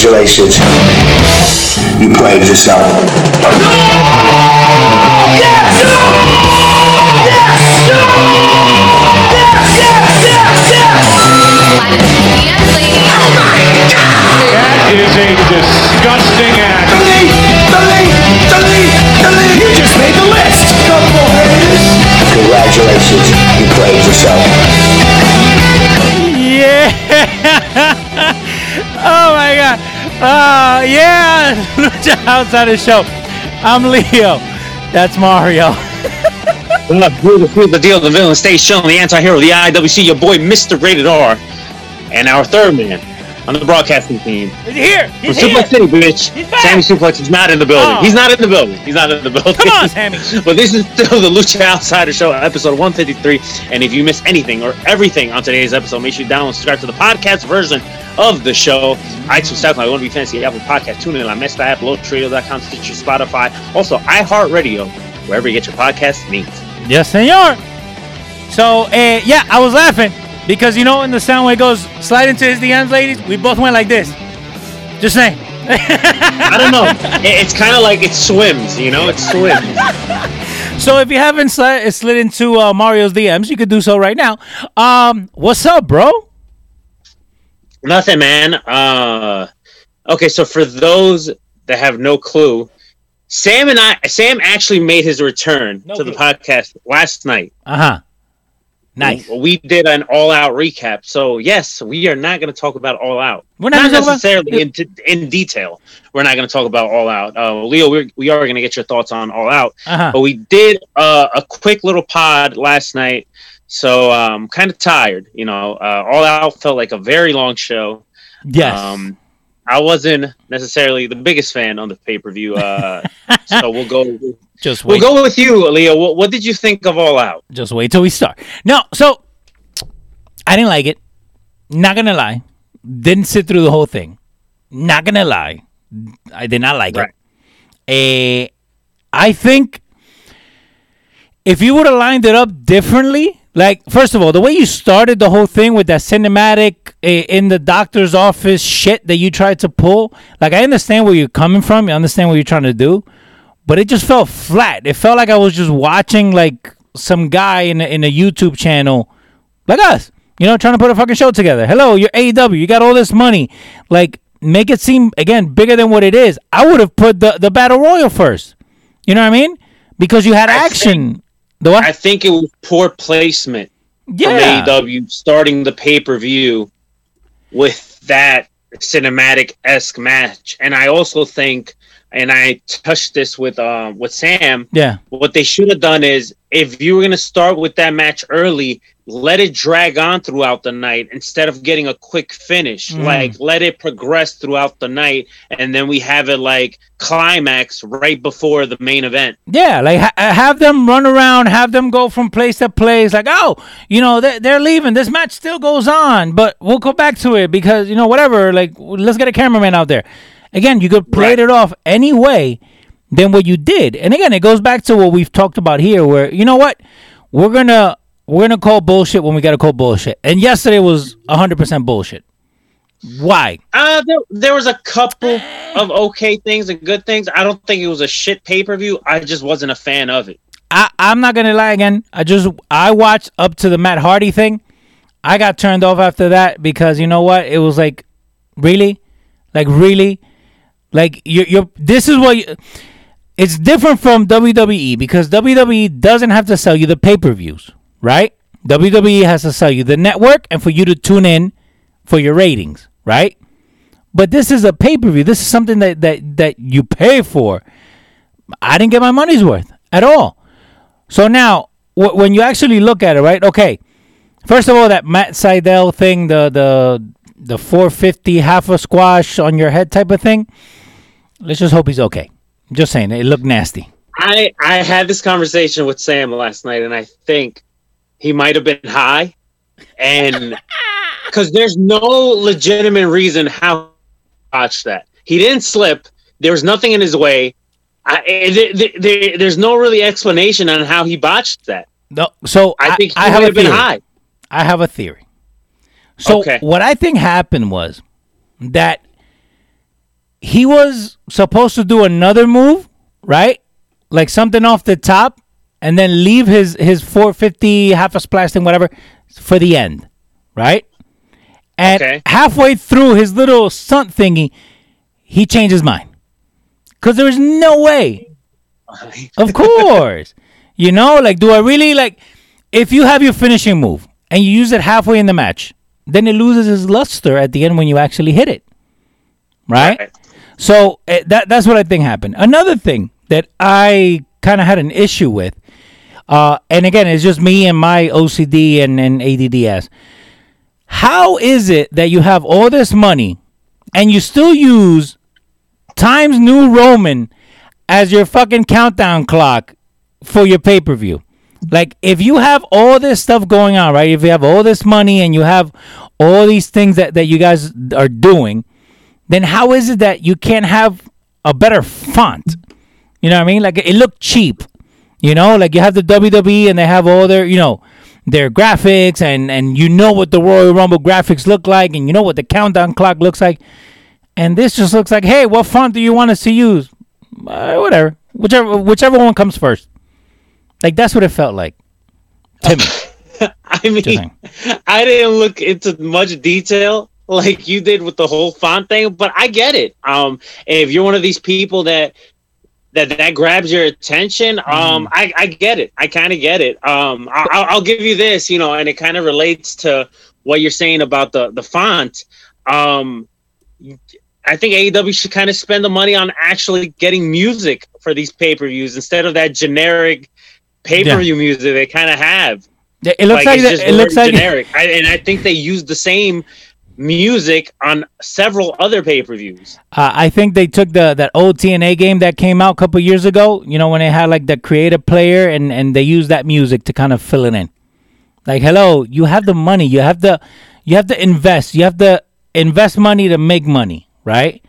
Congratulations. You played yourself. No! Yes! No! Yes! No! Yes! Yes! Yes! Yes! That is a disgusting act. Delete! Delete! Delete! Delete! You just made the list! Congratulations. You played yourself. Yeah. oh my god. Uh, yeah. Lucha Outsider Show. I'm Leo. That's Mario. Here's the deal. The villain stays shown. The anti-hero, the IWC, your boy, Mr. Rated R. And our third man on the broadcasting team. He's here. From He's here. Suplex City, bitch. He's back. Sammy Suplex is not in the building. Oh. He's not in the building. He's not in the building. Come on, Sammy. but this is still the Lucha Outsider Show, episode 153. And if you miss anything or everything on today's episode, make sure you download and subscribe to the podcast version of the show. iTunes, SoundCloud, Wanna Be Fancy, Apple Podcast, TuneIn, La Mesta app, LowTradio.com, Stitcher, Spotify. Also, iHeartRadio, wherever you get your podcast needs. Yes, senor. So, uh, yeah, I was laughing because you know, in the sound where it goes slide into his DMs, ladies, we both went like this. Just saying. I don't know. It- It's kind of like it swims, you know? It swims. So if you haven't slid, slid into uh, Mario's DMs, you could do so right now. Um, what's up, bro? Nothing, man. Uh, okay, so for those that have no clue, Sam and I, Sam actually made his return No to the podcast last night. Uh huh. Nice. We did an all-out recap. So yes, we are not going to talk about all out. We're not not gonna about- necessarily in, in detail. We're not going to talk about all out. Uh, Leo, we're, we are going to get your thoughts on all out. Uh-huh. But we did uh, a quick little pod last night. So um, kind of tired, you know. Uh, all out felt like a very long show. Yes. Um, I wasn't necessarily the biggest fan on the pay per view, uh, so we'll go. Just wait. We'll go with you, Leo. What, what did you think of All Out? Just wait till we start. No, so I didn't like it. Not gonna lie. Didn't sit through the whole thing. Not gonna lie. I did not like Right. it. Uh, I think if you would have lined it up differently, like first of all, the way you started the whole thing with that cinematic uh, in the doctor's office shit that you tried to pull, like I understand where you're coming from, I understand what you're trying to do, but it just felt flat. It felt like I was just watching like some guy in a, in a YouTube channel, like us, you know, trying to put a fucking show together. Hello, you're AEW, you got all this money, like make it seem again bigger than what it is. I would have put the the battle royal first. You know what I mean? Because you had action. the what? I think it was poor placement yeah. from AEW starting the pay per view with that cinematic esque match, and I also think, and I touched this with um with Sam. yeah. What they should have done is, if you were going to start with that match early, let it drag on throughout the night instead of getting a quick finish. Mm. Like, let it progress throughout the night, and then we have it like climax right before the main event. Yeah, like ha- have them run around, have them go from place to place. Like, oh, you know, they're, they're leaving. This match still goes on, but we'll go back to it because you know, whatever. Like, let's get a cameraman out there. Again, you could play Right. it off any way than what you did. And again, it goes back to what we've talked about here, where you know what, we're gonna we're gonna call bullshit when we gotta call bullshit. And yesterday was hundred percent bullshit. Why? Uh, there, there was a couple of okay things and good things. I don't think it was a shit pay per view. I just wasn't a fan of it. I, I'm not gonna lie again. I just I watched up to the Matt Hardy thing. I got turned off after that because you know what? It was like, really, like really, like you're you're. This is what. You, it's different from WWE because WWE doesn't have to sell you the pay per views, right? WWE has to sell you the network and for you to tune in for your ratings, right? But this is a pay per view. This is something that, that that you pay for. I didn't get my money's worth at all. So now, wh- when you actually look at it, right? Okay, First of all, that Matt Sydal thing, the the the 450 half a squash on your head type of thing. Let's just hope he's okay. Just saying, it looked nasty. I I had this conversation with Sam last night, and I think he might have been high, and because there's no legitimate reason how he watched that. He didn't slip. There was nothing in his way. I, it, it- there- there's no really explanation on how he botched that. No, so I, think he I have might a have been theory. high. I have a theory. So Okay. what I think happened was that he was supposed to do another move, right? Like something off the top, and then leave his his 450 half a splash thing, whatever, for the end, right? And Okay. halfway through his little stunt thingy, he changed his mind because there was no way of course. You know, like, do I really like? If you have your finishing move and you use it halfway in the match, then it loses its luster at the end when you actually hit it, right? So eh, that that's what I think happened. Another thing that I kind of had an issue with, uh, and again, it's just me and my OCD and, and ADDS. How is it that you have all this money and you still use Times New Roman as your fucking countdown clock for your pay per view. Like, if you have all this stuff going on, right? If you have all this money and you have all these things that, that you guys are doing, then how is it that you can't have a better font? You know what I mean? Like, it looked cheap. You know, like you have the WWE and they have all their, you know, their graphics and and you know what the Royal Rumble graphics look like and you know what the countdown clock looks like. And this just looks like, hey, what font do you want us to use? Uh, whatever, whichever whichever one comes first. Like that's what it felt like me. I mean. I didn't look into much detail like you did with the whole font thing, but I get it. Um, and if you're one of these people that that that grabs your attention, um, I, I get it. I kind of get it. Um, I, I'll, I'll give you this, you know, and it kind of relates to what you're saying about the the font. Um, I think AEW should kind of spend the money on actually getting music for these pay per views instead of that generic pay per view music they kind of have. Yeah, It looks like, that- just it looks very like generic, I, and I think they use the same music on several other pay per views. Uh, I think they took the that old TNA game that came out a couple years ago. You know when they had like the creative player and and they used that music to kind of fill it in. Like, hello, you have the money. You have the you have to invest. You have to invest money to make money, right?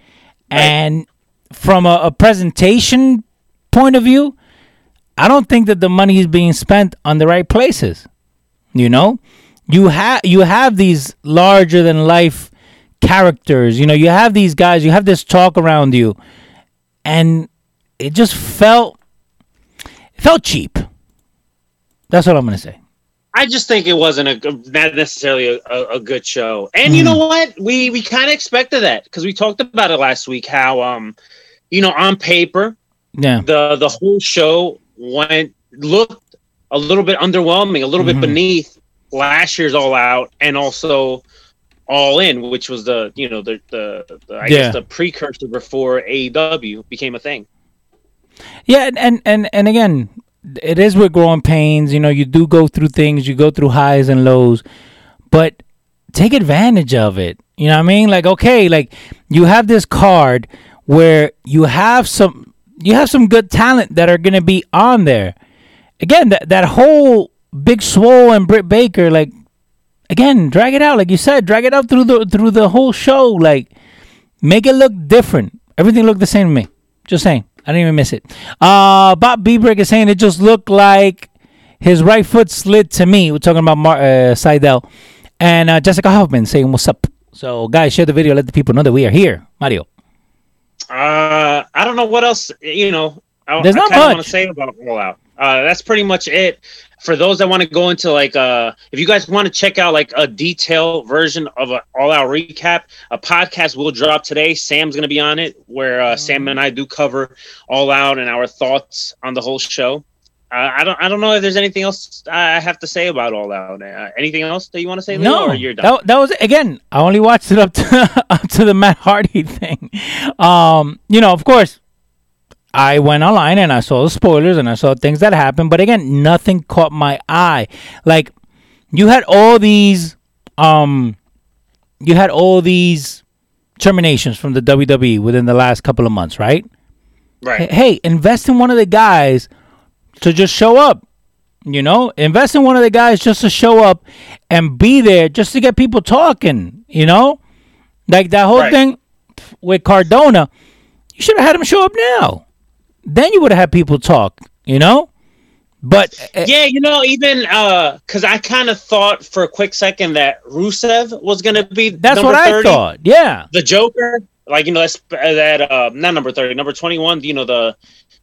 And from a, a presentation point of view, I don't think that the money is being spent on the right places. You know, you have you have these larger than life characters. You know, you have these guys. You have this talk around you, and it just felt it felt cheap. That's what I'm gonna say. I just think it wasn't a not necessarily a, a, good show. And you know what? We we kind of expected that because we talked about it last week. How um, you know, on paper, Yeah, the the whole show went looked a little bit underwhelming, a little Mm-hmm. bit beneath last year's All Out, and also All In, which was the you know the the, the I Yeah. guess the precursor before AEW became a thing. yeah, and, and and again, it is with growing pains. You know, you do go through things. You go through highs and lows, but take advantage of it. You know what I mean? Like, okay, like you have this card where you have some you have some good talent that are gonna be on there. Again, that that whole Big Swole and Britt Baker, like again, drag it out, like you said, drag it out through the through the whole show. Like make it look different. Everything looked the same to me. Just saying. I didn't even miss it. Uh Bob Biebrick is saying it just looked like his right foot slid to me. We're talking about Mar- uh, Sydal. And uh, Jessica Hoffman saying, What's up? So, guys, share the video. Let the people know that we are here. Mario. Uh, I don't know what else you know. I, There's I not much. want to say about All Out. Uh, that's pretty much it. For those that want to go into like, uh, if you guys want to check out like a detailed version of an All Out recap, a podcast will drop today. Sam's gonna be on it, where uh, Sam and I do cover All Out and our thoughts on the whole show. Uh, I don't, I don't know if there's anything else I have to say about All Out. Uh, anything else that you want to say? Leo, No, or you're done. that, that was again. I only watched it up to up to the Matt Hardy thing. Um, you know, of course, I went online and I saw the spoilers and I saw things that happened, but again, nothing caught my eye. Like you had all these um you had all these terminations from the WWE within the last couple of months, right? Right. Hey, invest in one of the guys to just show up. You know, invest in one of the guys just to show up and be there just to get people talking, you know? Like that whole Right. thing with Cardona, you should have had him show up now. Then you would have had people talk, you know? But uh, Yeah, you know, even uh, because I kind of thought for a quick second that Rusev was gonna be that's what I thought. Yeah. The Joker, like you know, that's uh, that uh, not number thirty, number twenty-one. You know, the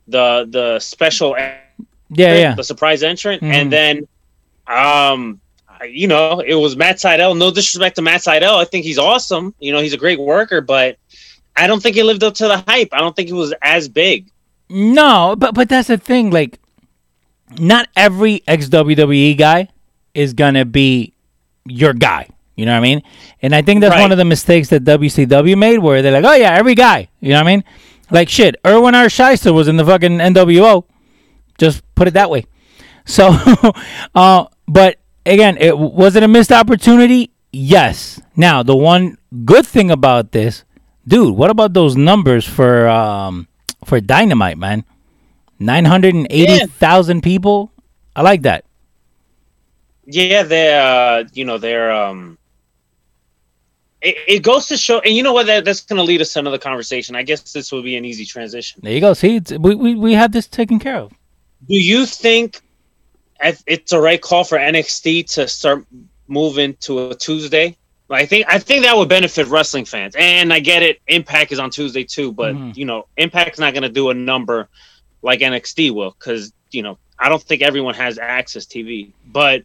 the the special, Yeah, yeah. the surprise entrant, Mhm. and then, um, you know, it was Matt Sydal. No disrespect to Matt Sydal, I think he's awesome. You know, he's a great worker, but I don't think he lived up to the hype. I don't think he was as big. No, but but that's the thing. Like, not every ex WWE guy is gonna be your guy. You know what I mean? And I think that's Right. one of the mistakes that WCW made, where they're like, "Oh yeah, every guy." You know what I mean? Like shit, Irwin R. Schyster was in the fucking NWO. Just put it that way. So, uh, but again, it was it a missed opportunity? Yes. Now, the one good thing about this, dude, what about those numbers for um for Dynamite, man? Nine hundred and eighty thousand people. I like that. Yeah, they're uh, you know they're um. It, it goes to show, and you know what? That, that's going to lead us to another conversation. I guess this will be an easy transition. There you go. See, it's, we, we we have this taken care of. Do you think it's a right call for NXT to start moving to a Tuesday? I think I think that would benefit wrestling fans, and I get it. Impact is on Tuesday too, but Mhm. you know, Impact's not going to do a number like NXT will, because you know, I don't think everyone has access TV. But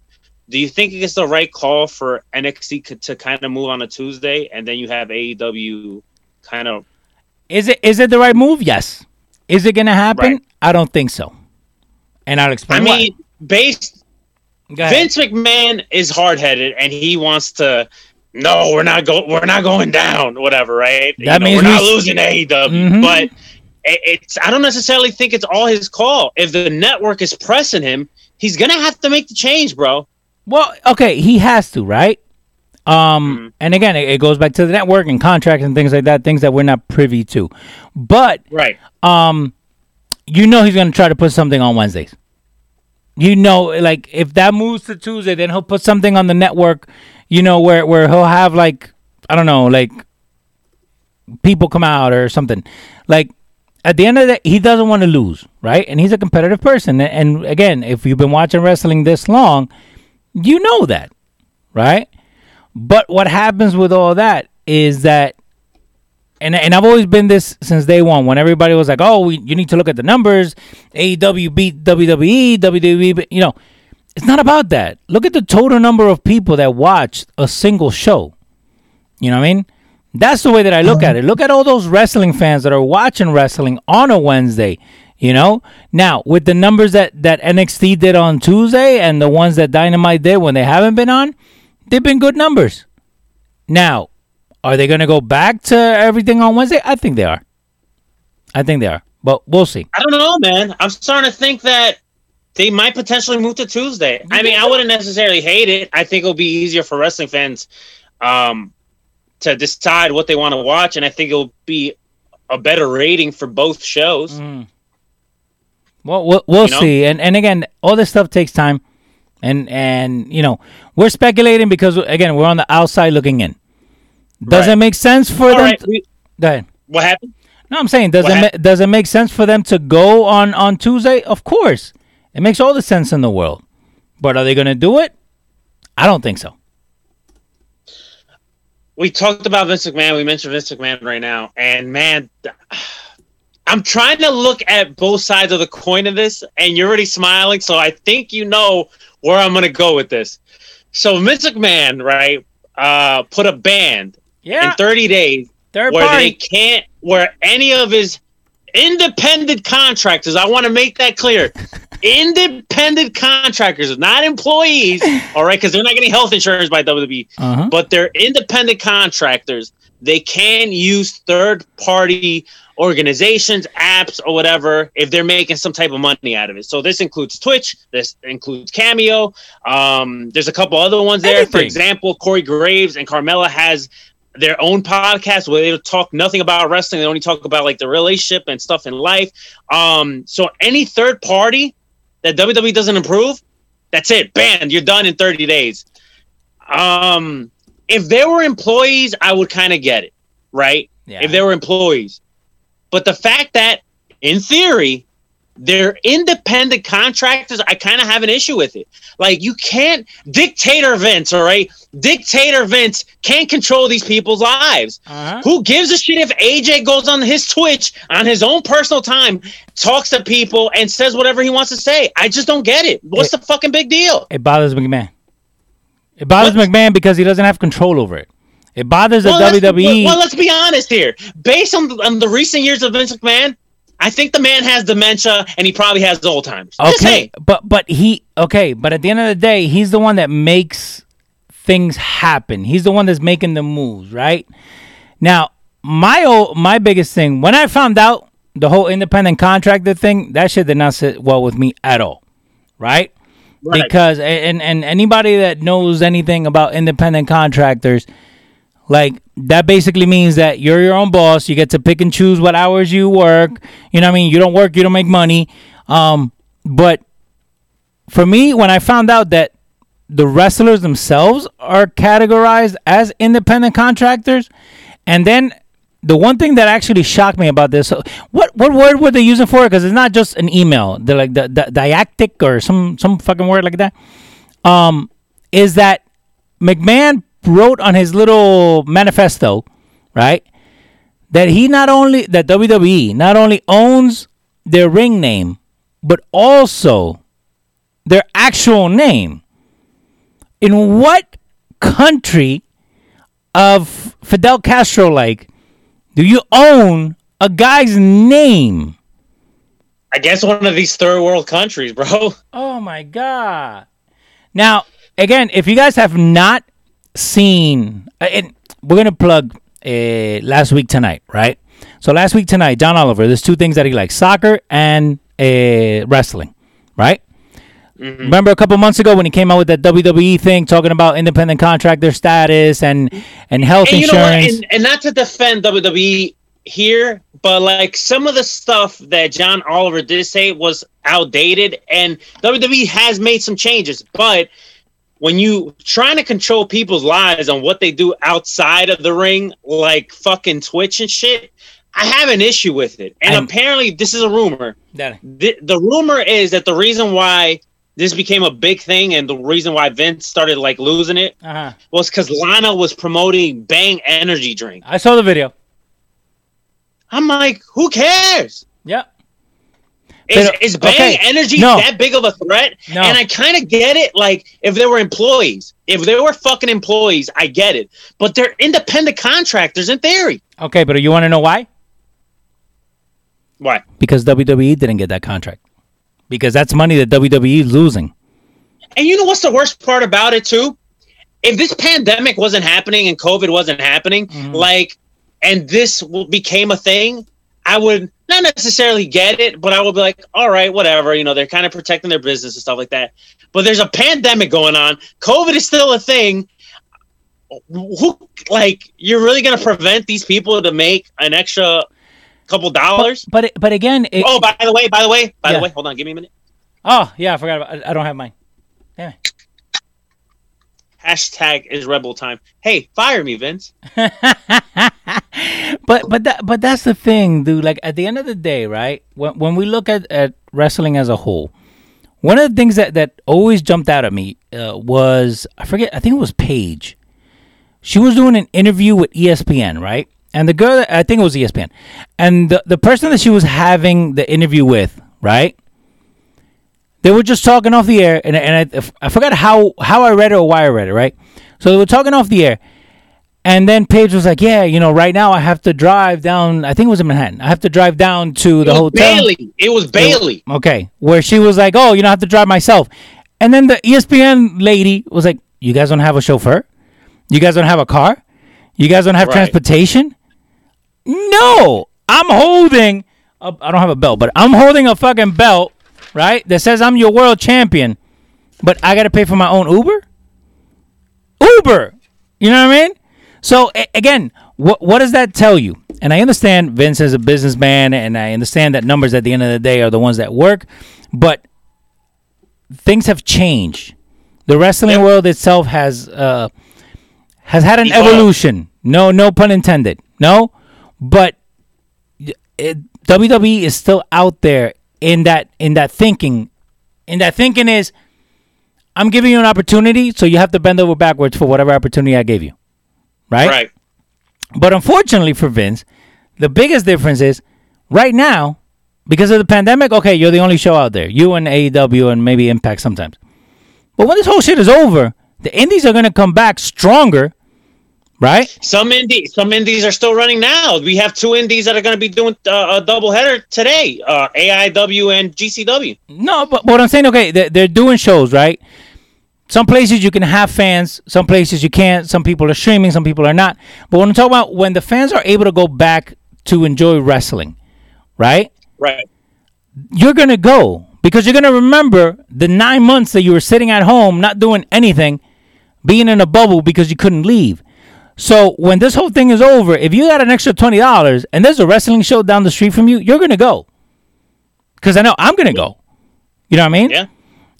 do you think it's the right call for NXT to kind of move on a Tuesday, and then you have AEW kind of Is it is it the right move? Yes. Is it gonna happen? Right. I don't think so. And I'll explain I mean, based why. Vince McMahon is hard headed and he wants to. No, we're not going. We're not going down. Whatever, right? That You know, means we're not losing AEW, Mhm. but it's. I don't necessarily think it's all his call. If the network is pressing him, he's gonna have to make the change, bro. Well, okay, he has to, right? Um, Mhm. and again, it, it goes back to the network and contracts and things like that, things that we're not privy to. But Right. um, you know he's gonna try to put something on Wednesdays. You know, like if that moves to Tuesday, then he'll put something on the network. You know, where where he'll have like I don't know, like people come out or something. Like at the end of the he doesn't want to lose, right? And he's a competitive person. And, again, if you've been watching wrestling this long, you know that, right? But what happens with all that is that, and and I've always been this since day one. When everybody was like, "Oh, we, you need to look at the numbers," AEW beat WWE, WWE, you know, it's not about that. Look at the total number of people that watch a single show. You know what I mean? That's the way that I look uh-huh. at it. Look at all those wrestling fans that are watching wrestling on a Wednesday. You know, now with the numbers that that NXT did on Tuesday and the ones that Dynamite did when they haven't been on, they've been good numbers. Now, are they going to go back to everything on Wednesday? I think they are. I think they are, but we'll see. I don't know, man. I'm starting to think that they might potentially move to Tuesday. I mean, I wouldn't necessarily hate it. I think it'll be easier for wrestling fans um, to decide what they want to watch, and I think it'll be a better rating for both shows. Well, we'll, we'll You know? see. And and again, all this stuff takes time, and and you know we're speculating because again we're on the outside looking in. Does Right. it make sense for All them? right, to- go ahead. what happened? No, I'm saying does What it ma- does it make sense for them to go on on Tuesday? Of course, it makes all the sense in the world. But are they going to do it? I don't think so. we talked about Vince McMahon. We mentioned Vince McMahon right now, and man, I'm trying to look at both sides of the coin of this, and you're already smiling, so I think you know where I'm gonna go with this. So Vince McMahon, right, uh, put a ban Yeah, in 30 days third where they can't, where any of his independent contractors, I want to make that clear, independent contractors, not employees, all right, because they're not getting health insurance by WWE Uh-huh. but they're independent contractors. they can use third party organizations, apps, or whatever if they're making some type of money out of it. So this includes Twitch, this includes Cameo. Um, there's a couple other ones there. For example, Corey Graves and Carmella has their own podcast where they talk nothing about wrestling. They only talk about like the relationship and stuff in life. Um, so any third party that WWE doesn't improve, that's it. Banned. You're done in 30 days. Um, if they were employees, I would kind of get it, right? Yeah. If they were employees. But the fact that, in theory, they're independent contractors, I kind of have an issue with it. Like, you can't, dictator Vince, all right? Dictator Vince can't control these people's lives. Uh-huh. Who gives a shit if AJ goes on his Twitch on his own personal time, talks to people, and says whatever he wants to say? I just don't get it. What's the fucking big deal? It bothers McMahon. It bothers What? McMahon because he doesn't have control over it. It bothers the Well, let's- WWE. Well, let's be honest here. Based on, on the recent years of Vince McMahon, I think the man has dementia and he probably has Alzheimer's. Just okay, but but he okay, but at the end of the day, he's the one that makes things happen. He's the one that's making the moves, right? Now, my o- my biggest thing when I found out the whole independent contractor thing, that shit did not sit well with me at all, right? Right. Because and and anybody that knows anything about independent contractors, like that basically means that you're your own boss. You get to pick and choose what hours you work. You know what I mean? You don't work, you don't make money. Um, but for me, when I found out that the wrestlers themselves are categorized as independent contractors, and then the one thing that actually shocked me about this, what what word were they using for it? Because it's not just an email. They're like the, the diactic or some some fucking word like that. Um, is that McMahon wrote on his little manifesto, right? That he not only that WWE not only owns their ring name, but also their actual name. In what country of Fidel Castro like do you own a guy's name? I guess one of these third world countries, bro. Oh my god. Now, again, if you guys have not seen uh, and we're going to plug uh, last week tonight, right? So last week tonight, John Oliver, there's two things that he likes, soccer and uh, wrestling, right? Remember a couple months ago when he came out with that WWE thing talking about independent contractor status and and health And you know insurance? And, and not to defend WWE here, but like some of the stuff that John Oliver did say was outdated, and WWE has made some changes. But when you trying to control people's lives on what they do outside of the ring, like fucking Twitch and shit, I have an issue with it. And I'm- apparently, this is a rumor. The, the rumor is that the reason why this became a big thing and the reason why Vince started like losing it uh-huh. was because Lana was promoting Bang Energy Drink. I saw the video. I'm like, who cares? Yep. Is, But, is Bang okay, Energy no. that big of a threat? No. And I kind of get it. Like, if they were employees, if they were fucking employees, I get it. But they're independent contractors in theory. Okay, but you want to know why? Why? Because WWE didn't get that contract. Because that's money that WWE is losing. And you know what's the worst part about it too? If this pandemic wasn't happening and COVID wasn't happening, Mm-hmm. like, and this became a thing, I would not necessarily get it, but I will be like, all right, whatever. You know, they're kind of protecting their business and stuff like that. But there's a pandemic going on. COVID is still a thing. Who, like, you're really gonna prevent these people to make an extra couple dollars? But it- but again, it, oh, by the way, by the way, by Yeah. the way, hold on, give me a minute. oh yeah, I forgot. About, I, I don't have mine. Damn it. Hashtag is rebel time. Hey, fire me, Vince. But but that but that's the thing, dude. Like at the end of the day, right? When when we look at, at wrestling as a whole, one of the things that that always jumped out at me uh, was I forget. I think it was Paige. She was doing an interview with ESPN, right? And the girl, I think it was ESPN, and the the person that she was having the interview with, right? They were just talking off the air, and and I, I forgot how how I read it or why I read it, right? So they were talking off the air, and then Paige was like, "Yeah, you know, right now I have to drive down. I think it was in Manhattan. I have to drive down to the it hotel." Bayley. It was Bayley. Okay, where she was like, "Oh, you don't have to drive myself," and then the ESPN lady was like, "You guys don't have a chauffeur? You guys don't have a car? You guys don't have Right. transportation? No, I'm holding. A, I don't have a belt, but I'm holding a fucking belt, right? That says I'm your world champion, but I got to pay for my own Uber. Uber, you know what I mean? So a- again, what what does that tell you? And I understand Vince is a businessman, and I understand that numbers at the end of the day are the ones that work, but things have changed. The wrestling world itself has uh, has had an Evolved. evolution. No, no pun intended. No, but it, WWE is still out there in that in that thinking. In that thinking is, I'm giving you an opportunity, so you have to bend over backwards for whatever opportunity I gave you, right? Right. But unfortunately for Vince, the biggest difference is right now, because of the pandemic, okay, you're the only show out there. You and AEW and maybe Impact sometimes. But when this whole shit is over, the indies are going to come back stronger, right? Some indies, some indies are still running now. We have two indies that are going to be doing uh, a doubleheader today: uh, AIW and GCW. No, but, but what I'm saying, okay, they're, they're doing shows, right? Some places you can have fans, some places you can't. Some people are streaming, some people are not. But when I'm talking about when the fans are able to go back to enjoy wrestling, right? Right. you're gonna go because you're gonna remember the nine months that you were sitting at home not doing anything, being in a bubble because you couldn't leave. So when this whole thing is over, if you got an extra twenty dollars and there's a wrestling show down the street from you, you're gonna go. Because I know I'm gonna go. You know what I mean? Yeah.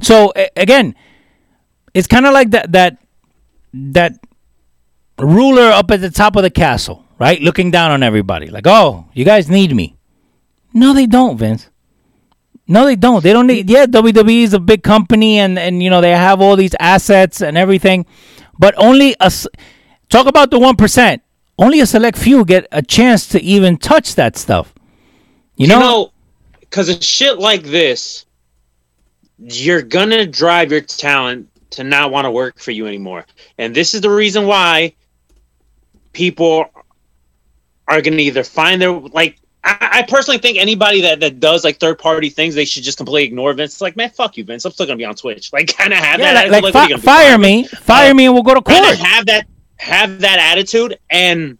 So a- again, it's kind of like that that that ruler up at the top of the castle, right? Looking down on everybody, like, "Oh, you guys need me." No, they don't, Vince. No, they don't. They don't need. Yeah, WWE is a big company, and and you know they have all these assets and everything, but only a talk about the one percent. Only a select few get a chance to even touch that stuff. You know, You know, because of shit like this, you're gonna drive your talent to not want to work for you anymore, and this is the reason why people are gonna either find their like. I, I personally think anybody that, that does like third party things, they should just completely ignore Vince. It's like, man, fuck you, Vince. I'm still gonna be on Twitch. Like, kind of have yeah, that. like, like, fi- you gonna do, fire me, fire me, and we'll go to court. have that have that attitude and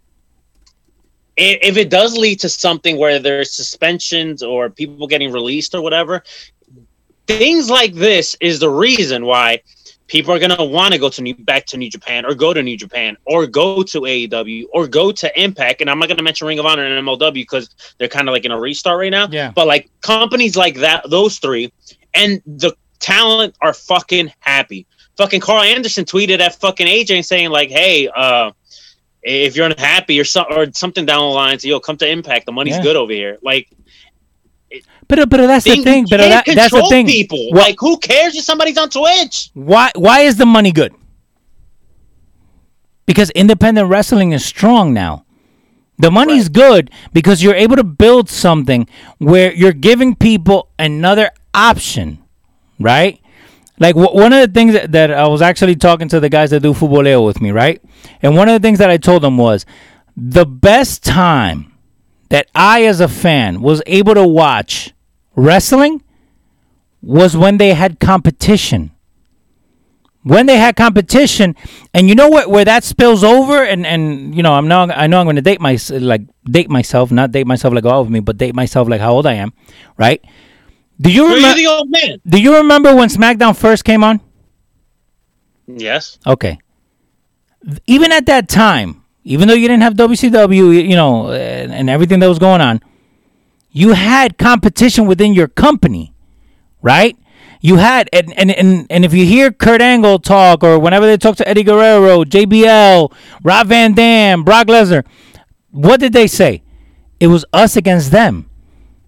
if it does lead to something where there's suspensions or people getting released or whatever things like this is the reason why people are going to want to go to new back to new japan or go to new japan or go to aew or go to impact. And i'm not going to mention ring of honor and mlw because they're kind of like in a restart right now. Yeah. but like companies like that those three and the talent are fucking happy fucking Karl Anderson tweeted at fucking AJ saying like, "Hey, uh, if you're unhappy or so, or something down the line, so you'll come to Impact. The money's Yeah. good over here." Like, But but that's the thing-. But that, that's the thing. People Wha- like, who cares if somebody's on Twitch? Why why is the money good? Because independent wrestling is strong now. The money's good because you're able to build something where you're giving people another option, right? Like w- one of the things that, that I was actually talking to the guys that do Futboleo with me, right? And one of the things that I told them was the best time that I, as a fan, was able to watch wrestling was when they had competition when they had competition and you know what where that spills over and and you know i'm now i know i'm going to date my like date myself not date myself like all of me but date myself like how old i am right do you remember the old man. do you remember when smackdown first came on Yes. okay even at that time even though you didn't have wcw you know and, and everything that was going on you had competition within your company right you had and, and and and if you hear Kurt Angle talk or whenever they talk to Eddie Guerrero, JBL, Rob Van Dam, Brock Lesnar, what did they say? It was us against them.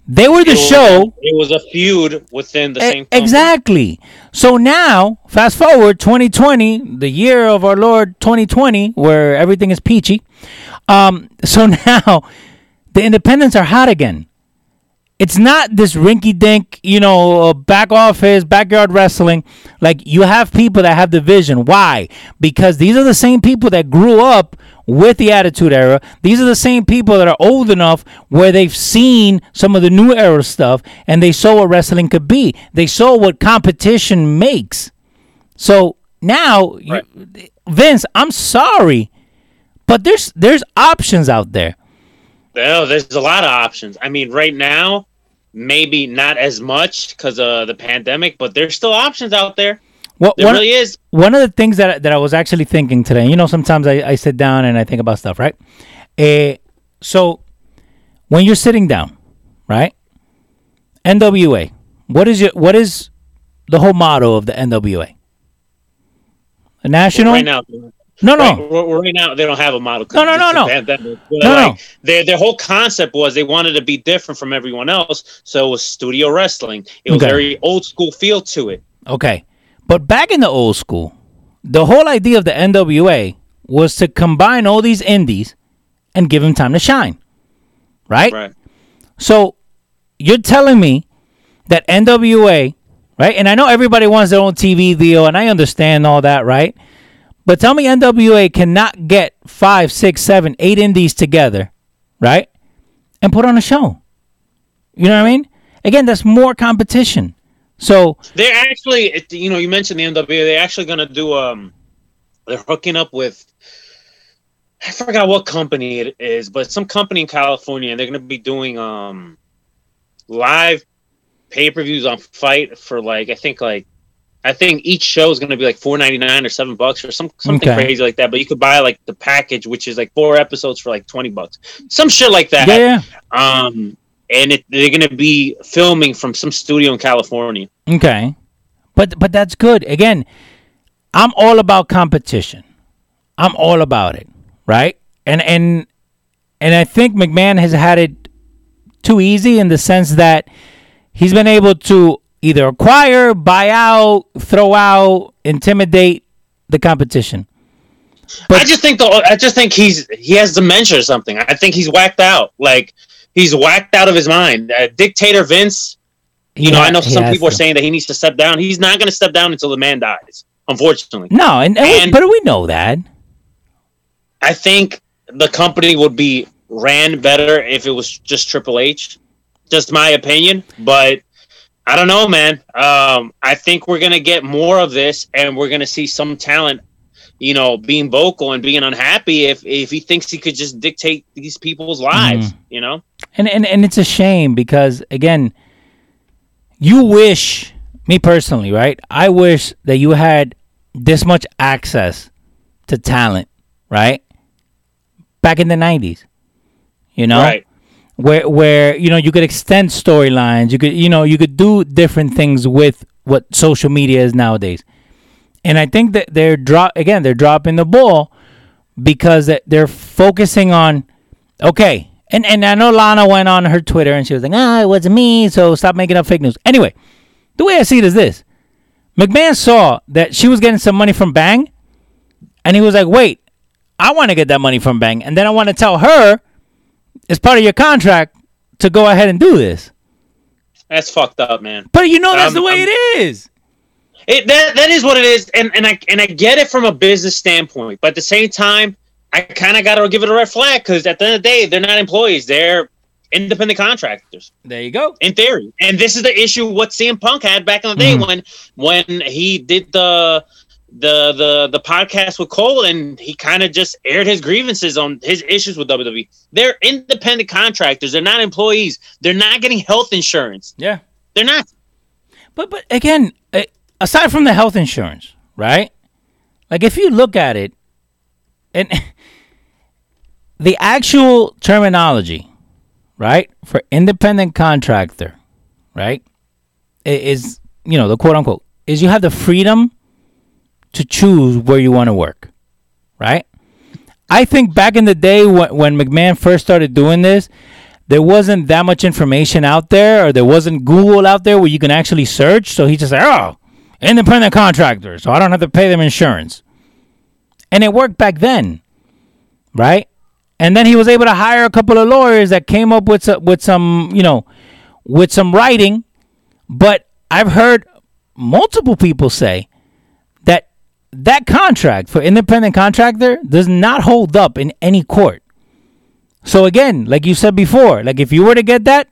They were the It was- show. It was a feud within the E- same. company. exactly. So now, fast forward 2020, the year of our Lord 2020, where everything is peachy. Um, so now the independents are hot again. It's not this rinky dink, you know, uh, back office, backyard wrestling. Like you have people that have the vision. Why? Because these are the same people that grew up with the Attitude Era. These are the same people that are old enough where they've seen some of the new era stuff and they saw what wrestling could be. They saw what competition makes. So now, you, Vince, I'm sorry, But there's there's options out there. Oh, there's a lot of options. I mean, right now, maybe not as much because of the pandemic, but there's still options out there. What There one, really is. one of the things that that I was actually thinking today, you know, sometimes I, I sit down and I think about stuff, right? Eh, so when you're sitting down, right? NWA, what is your what is the whole motto of the NWA? The national? Right now, no, no. Right, right- now, they don't have a model. No, no, no, no. pandemic. But, No, like, no. Their their whole concept was they wanted to be different from everyone else, so it was studio wrestling. It was Okay. very old school feel to it. Okay. But back in the old school, the whole idea of the NWA was to combine all these indies and give them time to shine. Right? Right. So you're telling me that NWA, right? And I know everybody wants their own TV deal, and I understand all that, right? But tell me NWA cannot get five, six, seven, eight indies together, right? And put on a show. You know what I mean? Again, that's more competition. So They're actually, you know, you mentioned the NWA. They're actually going to do. Um, they're hooking up with. I forgot what company it is, but some company in California, and they're going to be doing um, live pay per views on FITE for like I think like I think each show is going to be like four ninety nine or seven bucks or some something Okay. crazy like that. But you could buy like the package, which is like four episodes for like twenty bucks, some shit like that. yeah, Um, and it, they're going to be filming from some studio in California. Okay. But but that's good. Again, I'm all about competition. I'm all about it, right? And and and I think McMahon has had it too easy in the sense that he's been able to either acquire, buy out, throw out, intimidate the competition. But- I just think the I just think he's he has dementia or something. I think he's whacked out. Like he's whacked out of his mind. Uh, Dictator Vince. You know, He I know some people are saying that he needs to step down. He's not going to step down until the man dies. Unfortunately, No, and, And- but we know that. I think the company would be ran better if it was just Triple H. Just my opinion, but I don't know, man. Um, I think we're gonna get more of this, and we're gonna see some talent, you know, being vocal and being unhappy if if he thinks he could just dictate these people's lives. You know, and and and it's a shame because again you wish me personally right i wish that you had this much access to talent right back in the 90s you know right? Where where you know you could extend storylines. You could you know you could do different things with what social media is nowadays. And i think that they're drop again they're dropping the ball because they're focusing on okay. And and i know lana went on her twitter and she was like ah it wasn't me so stop making up fake news. Anyway the way i see it is this. Mcmahon saw that she was getting some money from bang and he was like wait i want to get that money from bang and then i want to tell her it's part of your contract to go ahead and do this. That's fucked up, man. But you know that's Um, the way um, it is. It that that is what it is, and and I and I get it from a business standpoint, but at the same time, I kind of got to give it a red flag because at the end of the day, they're not employees; they're independent contractors There you go. in theory. And this is the issue what CM Punk had back in the day Mhm. when when he did the the the the podcast with Cole, and he kind of just aired his grievances on his issues with WWE. They're independent contractors; they're not employees. They're not getting health insurance. Yeah. They're not. But but again, aside from the health insurance, right? Like if you look at it, and the actual terminology, right, for independent contractor, right, is you know the quote unquote is you have the freedom to choose where you want to work, right? I think back in the day when, when McMahon first started doing this, there wasn't that much information out there, or there wasn't Google out there where you can actually search. So he just said, "Oh, independent contractor, so I don't have to pay them insurance," and it worked back then, right? And then he was able to hire a couple of lawyers that came up with some, with some, you know, with some writing. But I've heard multiple people say that contract for independent contractor does not hold up in any court. So again, like you said before, like if you were to get that,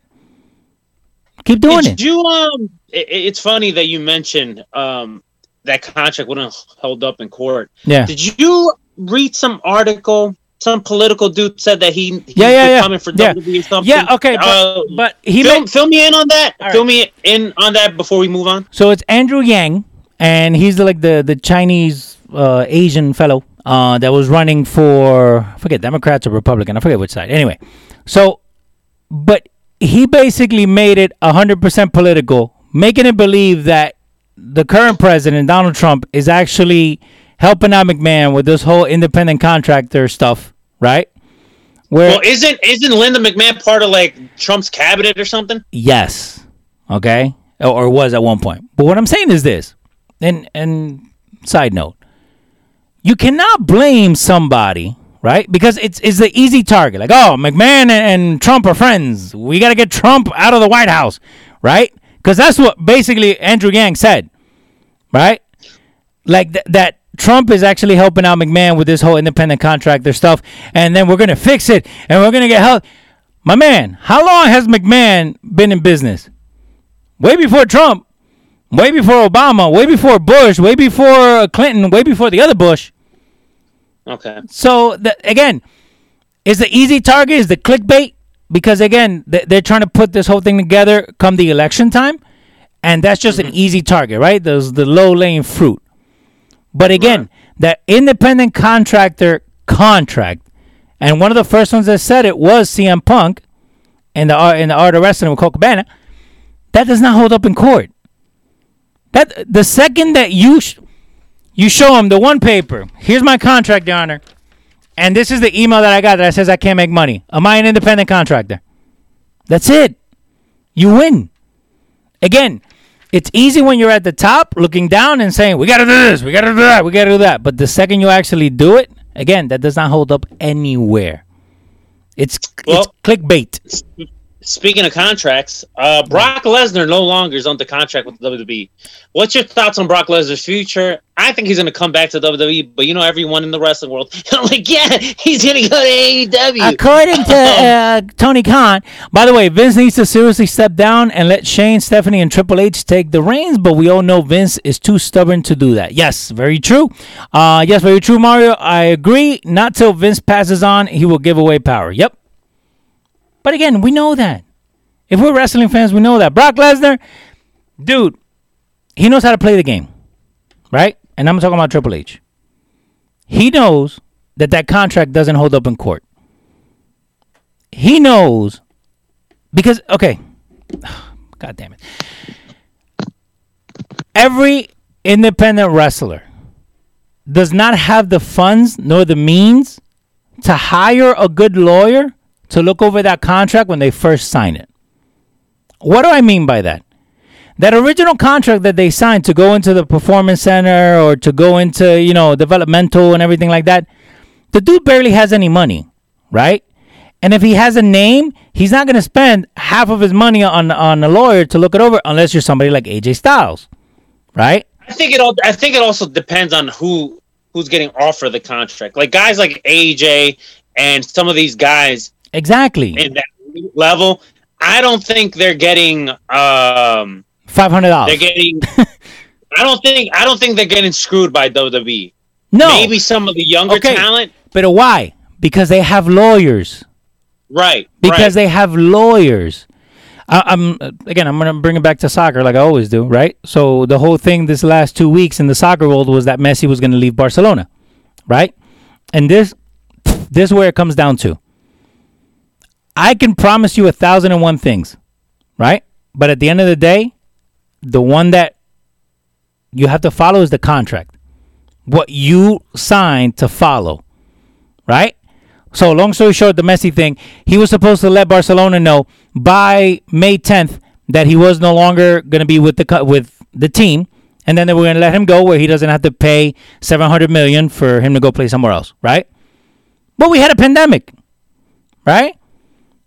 keep doing Did it. you um? It, it's funny that you mentioned um that contract wouldn't hold up in court. Yeah. Did you read some article some political dude said that he he's Yeah, yeah, yeah. coming for Yeah. WWE or something. Yeah, okay, but, Uh, but he fill, made, fill me in on that. All Fill right. me in on that before we move on. So it's Andrew Yang, and he's the, like the the Chinese uh, Asian fellow uh, that was running for I forget Democrats or Republican. I forget which side. Anyway, so but he basically made it hundred percent political, making it believe that the current president Donald Trump is actually helping out McMahon with this whole independent contractor stuff, right? Where Well, isn't isn't Linda McMahon part of like Trump's cabinet or something? Yes. Okay. Or, or was at one point. But what I'm saying is this. And and side note, you cannot blame somebody, right? Because it's it's the easy target. Like, oh, McMahon and, and Trump are friends. We got to get Trump out of the White House, right? Because that's what basically Andrew Yang said, right? Like th- that Trump is actually helping out McMahon with this whole independent contractor stuff, and then we're gonna fix it, and we're gonna get help. My man, how long has McMahon been in business? Way before Trump, way before Obama, way before Bush, way before Clinton, way before the other Bush. Okay. So the, again, is the easy target is the clickbait because again they're trying to put this whole thing together come the election time, and that's just an mm-hmm. easy target, right? Those the low laying fruit. But again, that independent contractor contract, and one of the first ones that said it was CM Punk, in the art in the art of wrestling with Colt Cabana. That does not hold up in court. That the second that you sh- you show him the one paper, here's my contract, Your Honor, and this is the email that I got that says I can't make money. Am I an independent contractor? That's it. You win. Again, it's easy when you're at the top looking down and saying, we got to do this, we got to do that, we got to do that. But the second you actually do it, again, that does not hold up anywhere. It's, Well- it's clickbait. Speaking of contracts, uh, Brock Lesnar no longer is under contract with WWE. What's your thoughts on Brock Lesnar's future? I think he's going to come back to WWE, but you know everyone in the wrestling world, like, yeah, he's going to go to AEW. According to uh, Tony Khan, by the way, Vince needs to seriously step down and let Shane, Stephanie, and Triple H take the reins. But we all know Vince is too stubborn to do that. Yes, very true. Uh, yes, very true, Mario. I agree. Not till Vince passes on, he will give away power. Yep. But again, we know that. If we're wrestling fans, we know that. Brock Lesnar, dude, he knows how to play the game, right? And I'm talking about Triple H. He knows that that contract doesn't hold up in court. He knows because okay, God damn it. Every independent wrestler does not have the funds nor the means to hire a good lawyer to look over that contract when they first sign it. What do I mean by that? That original contract that they signed to go into the performance center or to go into, you know, developmental and everything like that, the dude barely has any money, right? And if he has a name, he's not going to spend half of his money on on a lawyer to look it over unless you're somebody like AJ Styles, right? I think it all. I think it also depends on who who's getting offered the contract. Like guys like AJ and some of these guys Exactly. in that level, I don't think they're getting. Um, Five hundred they're getting. I don't think. I don't think they're getting screwed by WWE. No, Maybe some of the younger Okay. talent. but why? Because they have lawyers. Right. because right. they have lawyers. I, I'm again. I'm gonna bring it back to soccer, like I always do, right? So the whole thing this last two weeks in the soccer world was that Messi was gonna leave Barcelona, right? And this, this is where it comes down to. I can promise you a thousand and one things, right? But at the end of the day, the one that you have to follow is the contract. What you signed to follow, right? So long story short, the Messi thing, he was supposed to let Barcelona know by May 10th that he was no longer going to be with the with the team, and then they were going to let him go where he doesn't have to pay 700 million for him to go play somewhere else, right? But we had a pandemic, right?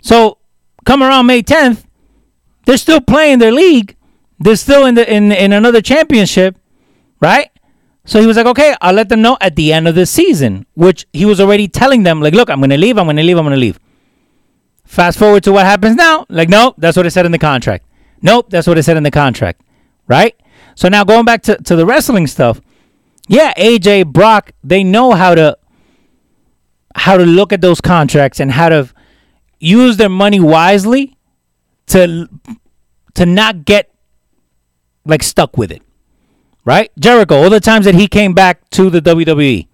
So come around May 10th, they're still playing their league. They're still in the in in another championship, right? So he was like, okay, I'll let them know at the end of the season, which he was already telling them, like, look, I'm to leave, I'm to leave, I'm to leave. Fast forward to what happens now. Like, nope, that's what it said in the contract. Nope, that's what it said in the contract. Right? So now going back to, to the wrestling stuff, yeah, AJ, Brock, they know how to how to look at those contracts and how to use their money wisely to to not get like stuck with it. Right? Jericho, all the times that he came back to the WWE.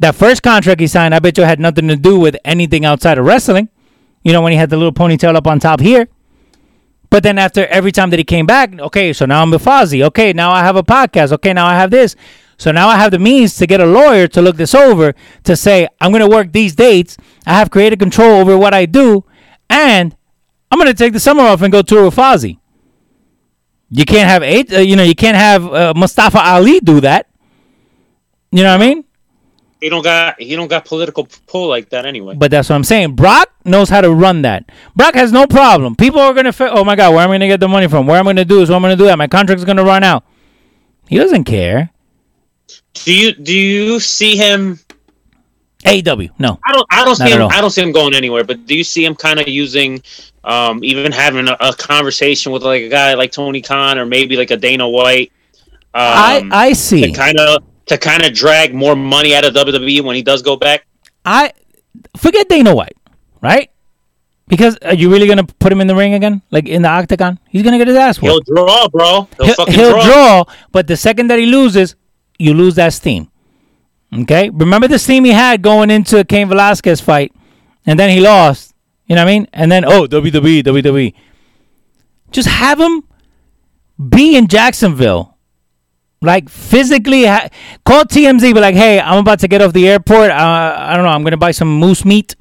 That first contract he signed, I bet you had nothing to do with anything outside of wrestling. You know, when he had the little ponytail up on top here. But then after every time that he came back, okay, so now I'm with Fozzy. Okay, now I have a podcast. Okay, now I have this. So now I have the means to get a lawyer to look this over to say, I'm going to work these dates. I have creative control over what I do. And I'm going to take the summer off and go tour with Fozzy. You can't have eight, uh, you know, you can't have uh, Mustafa Ali do that. You know what I mean? He don't got he don't got political pull like that anyway. But that's what I'm saying. Brock knows how to run that. Brock has no problem. People are gonna, fi- oh my god, where am I gonna get the money from? Where am I gonna do this? What am I gonna do that? My contract's gonna run out. He doesn't care. Do you do you see him? AEW, no. I don't I don't see him. I don't see him going anywhere. But do you see him kind of using, um, even having a, a conversation with like a guy like Tony Khan or maybe like a Dana White? Um, I I see. kind of to kind of drag more money out of WWE when he does go back. I forget Dana White, right? Because are you really gonna put him in the ring again, like in the octagon? He's gonna get his ass He'll draw, bro. He'll, He'll, fucking he'll draw. draw, but the second that he loses, you lose that steam. Okay, remember the steam he had going into a Cain Velasquez fight, and then he lost. You know what I mean? And then oh WWE WWE. Just have him be in Jacksonville, like physically. Ha- call TMZ, be like, hey, I'm about to get off the airport. Uh, I don't know. I'm gonna buy some moose meat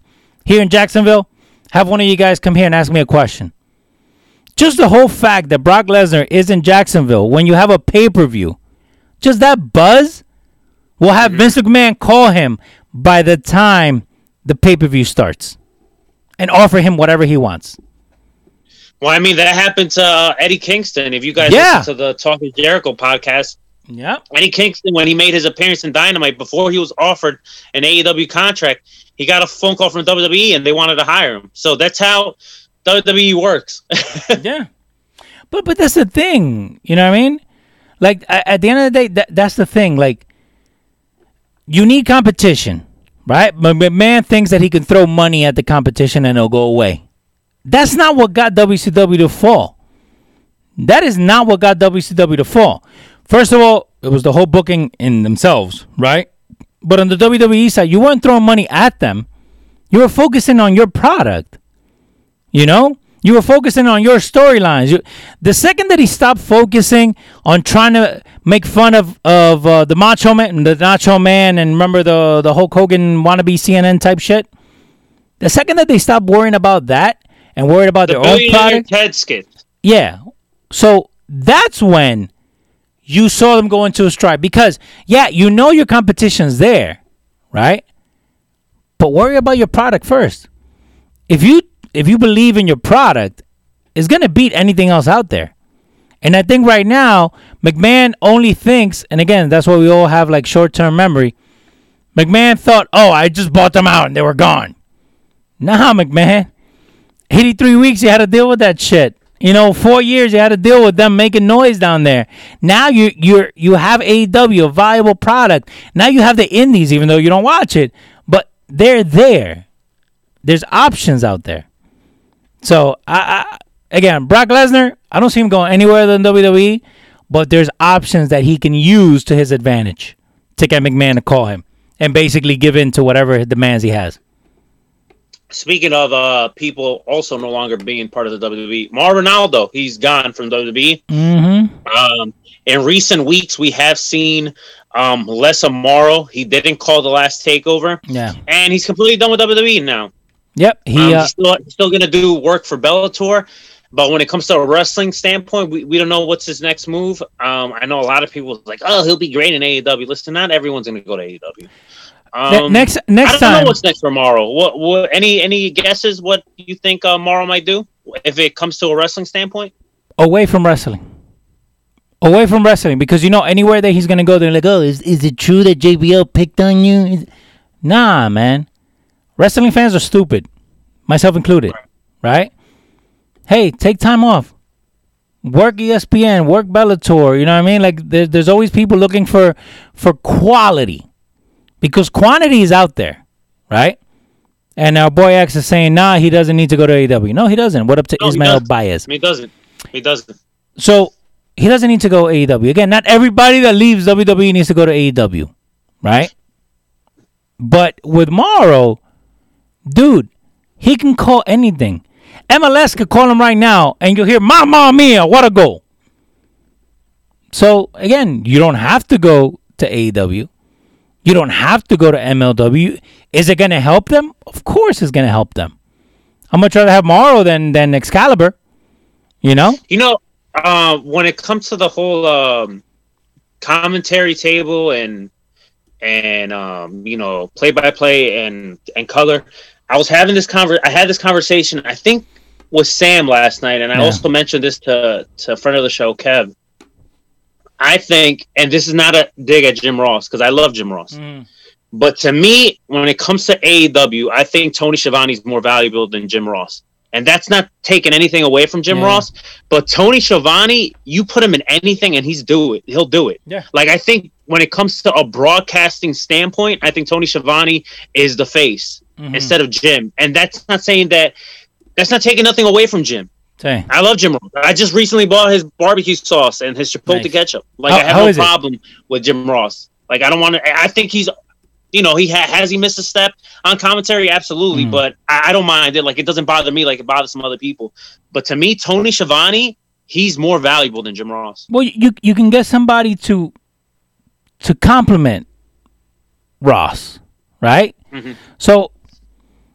here in Jacksonville. Have one of you guys come here and ask me a question just the whole fact that Brock Lesnar is in Jacksonville when you have a pay per view, just that buzz will have Vince McMahon call him by the time the pay per view starts and offer him whatever he wants. Well, I mean that happened to uh, Eddie Kingston. If you guys Yeah. listen to the Talk Is Jericho podcast, Yeah. Eddie Kingston, when he made his appearance in Dynamite, before he was offered an AEW contract, he got a phone call from WWE and they wanted to hire him. So that's how WWE works. yeah. But but that's the thing, you know what I mean? Like at the end of the day, that, that's the thing. Like you need competition, right? But man thinks that he can throw money at the competition and it'll go away. That's not what got WCW to fall. That is not what got WCW to fall. First of all, it was the whole booking in themselves, right? But on the WWE side, you weren't throwing money at them. You were focusing on your product. You know, you were focusing on your storylines. You, the second that he stopped focusing on trying to make fun of of uh, the Macho Man, the Nacho Man, and remember the the Hulk Hogan wannabe CNN type shit. The second that they stopped worrying about that and worried about the their own product, Ted skit. yeah. So that's when you saw them go into a strike because yeah, you know your competition's there, right? But worry about your product first. If you if you believe in your product, it's gonna beat anything else out there. And I think right now, McMahon only thinks, and again, that's why we all have like short term memory. McMahon thought, oh, I just bought them out and they were gone. Nah, McMahon. 83 weeks you had to deal with that shit. You know, four years you had to deal with them making noise down there. Now you you're you have AEW, a viable product. Now you have the indies, even though you don't watch it, but they're there. There's options out there. So I, I again, Brock Lesnar, I don't see him going anywhere than WWE, but there's options that he can use to his advantage to get McMahon to call him and basically give in to whatever demands he has. Speaking of uh, people also no longer being part of the WWE, Mauro Ranallo, he's gone from WWE. Mm-hmm. Um, in recent weeks, we have seen um, Les Amaro. He didn't call the last takeover, Yeah. and he's completely done with WWE now. Yep. Um, He uh, he's still, still going to do work for Bellator, but when it comes to a wrestling standpoint, we, we don't know what's his next move. Um, I know a lot of people like, oh, he'll be great in AEW. Listen, not everyone's going to go to AEW. Um, next I next don't time. know what's next for Mauro. What, what any any guesses what you think uh, Mauro might do if it comes to a wrestling standpoint? away from wrestling. Away from wrestling, because you know anywhere that he's gonna go, they're like, "Oh, is is it true that JBL picked on you?" Nah, man. Wrestling fans are stupid, myself included. Right? Hey, take time off. Work ESPN, work Bellator. You know what I mean? Like, there, there's always people looking for for quality, because quantity is out there, right? And our boy X is saying, nah, he doesn't need to go to AEW. No, he doesn't. What up to No, he Ismail does. Baez? He doesn't. He doesn't. So he doesn't need to go AEW. Again, not everybody that leaves WWE needs to go to AEW, right? But with Mauro, dude, he can call anything. MLS could call him right now, and you'll hear "Mamma Mia, what a goal!" So again, you don't have to go to AEW. You don't have to go to MLW. Is it going to help them? Of course, it's going to help them. I'd much rather have Mauro than than Excalibur. You know? You know, uh, when it comes to the whole um, commentary table and and um, you know play by play and and color, I was having this conver- I had this conversation I think with Sam last night, and I Yeah. also mentioned this to to a friend of the show, Kev. I think, and this is not a dig at Jim Ross because I love Jim Ross. Mm. But to me, when it comes to AEW, I think Tony Schiavone is more valuable than Jim Ross. And that's not taking anything away from Jim Yeah. Ross, but Tony Schiavone, you put him in anything and he's do it. He'll do it. Yeah. Like I think when it comes to a broadcasting standpoint, I think Tony Schiavone is the face Mm-hmm. instead of Jim. And that's not saying that that's not taking nothing away from Jim. Say. I love Jim Ross. I just recently bought his barbecue sauce and his chipotle Nice. ketchup. Like How- I have no is it? problem with Jim Ross. Like I don't want to. I think he's, you know, he ha- has he missed a step on commentary, absolutely. Mm. But I, I don't mind it. Like it doesn't bother me like it bothers some other people. But to me, Tony Schiavone, he's more valuable than Jim Ross. Well, you you can get somebody to to compliment Ross, right? Mhm. So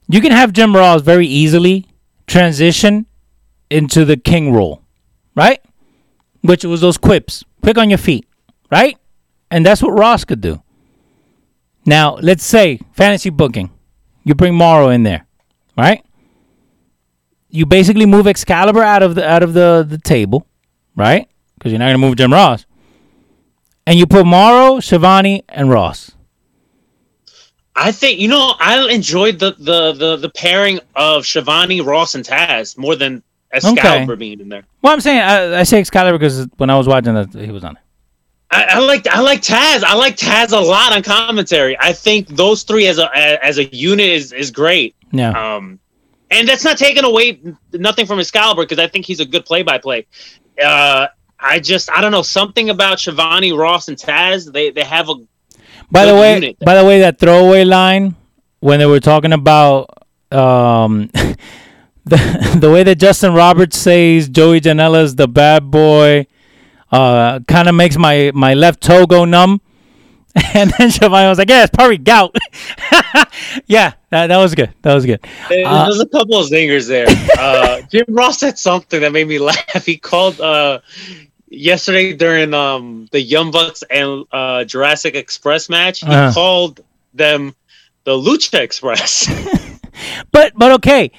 you can have Jim Ross very easily transition into the king role, right? Which was those quips, quick on your feet, right? And that's what Ross could do. Now, let's say fantasy booking, you bring Mauro in there, right? You basically move Excalibur out of the out of the, the table, right? Because you're not gonna move Jim Ross. And you put Mauro, Schiavone, and Ross. I think you know I enjoyed the the the, the pairing of Schiavone, Ross, and Taz more than Excalibur being in there. Well, I'm saying I, I say Excalibur because when I was watching it, he was on it. I, I like I like Taz. I like Taz a lot on commentary. I think those three as a as a unit is is great. Yeah. Um, and that's not taking away nothing from Excalibur because I think he's a good play by play. Uh, I just I don't know something about Schiavone, Ross, and Taz. They they have a By the way, unit. by the way, that throwaway line when they were talking about um, the the way that Justin Roberts says Joey Janela's the bad boy, uh, kind of makes my my left toe go numb. And then Schiavone was like, "Yeah, it's probably gout." yeah, that, that was good. That was good. Uh, There's a couple of zingers there. Uh, Jim Ross said something that made me laugh. He called uh, yesterday during um, the Young Bucks and uh, Jurassic Express match. He Uh-huh. called them the Lucha Express. But but okay.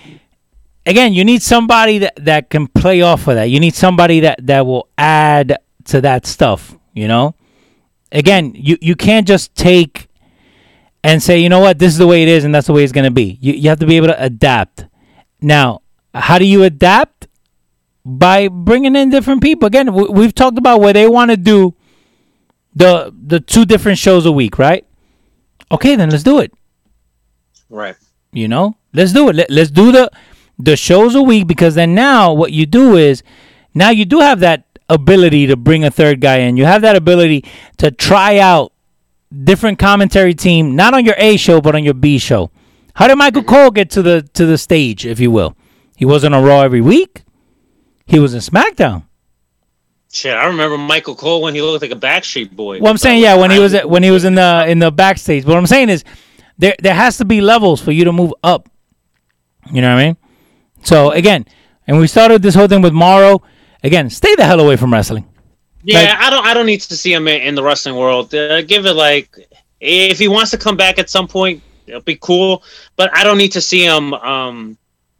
Again, you need somebody that, that can play off of that. You need somebody that, that will add to that stuff, you know? Again, you, you can't just take and say, you know what, this is the way it is and that's the way it's gonna be. You you have to be able to adapt. Now, how do you adapt? By bringing in different people. Again, we, we've talked about where they want to do the the two different shows a week, right? Okay, then let's do it. right. You know, let's do it. Let, let's do the the shows a week because then now what you do is now you do have that ability to bring a third guy in. You have that ability to try out different commentary team, not on your A show but on your B show. How did Michael mm-hmm. Cole get to the to the stage, if you will? He wasn't on Raw every week. He was in SmackDown. Shit, I remember Michael Cole when he looked like a Backstreet Boy. Well, I'm saying yeah, when he was when he was in the in the backstage. But what I'm saying is there there has to be levels for you to move up. You know what I mean? So again, and we started this whole thing with Mauro. Again, stay the hell away from wrestling. Yeah, Like- I don't. I don't need to see him in, in the wrestling world. Uh, give it like if he wants to come back at some point, it'll be cool. But I don't need to see him um,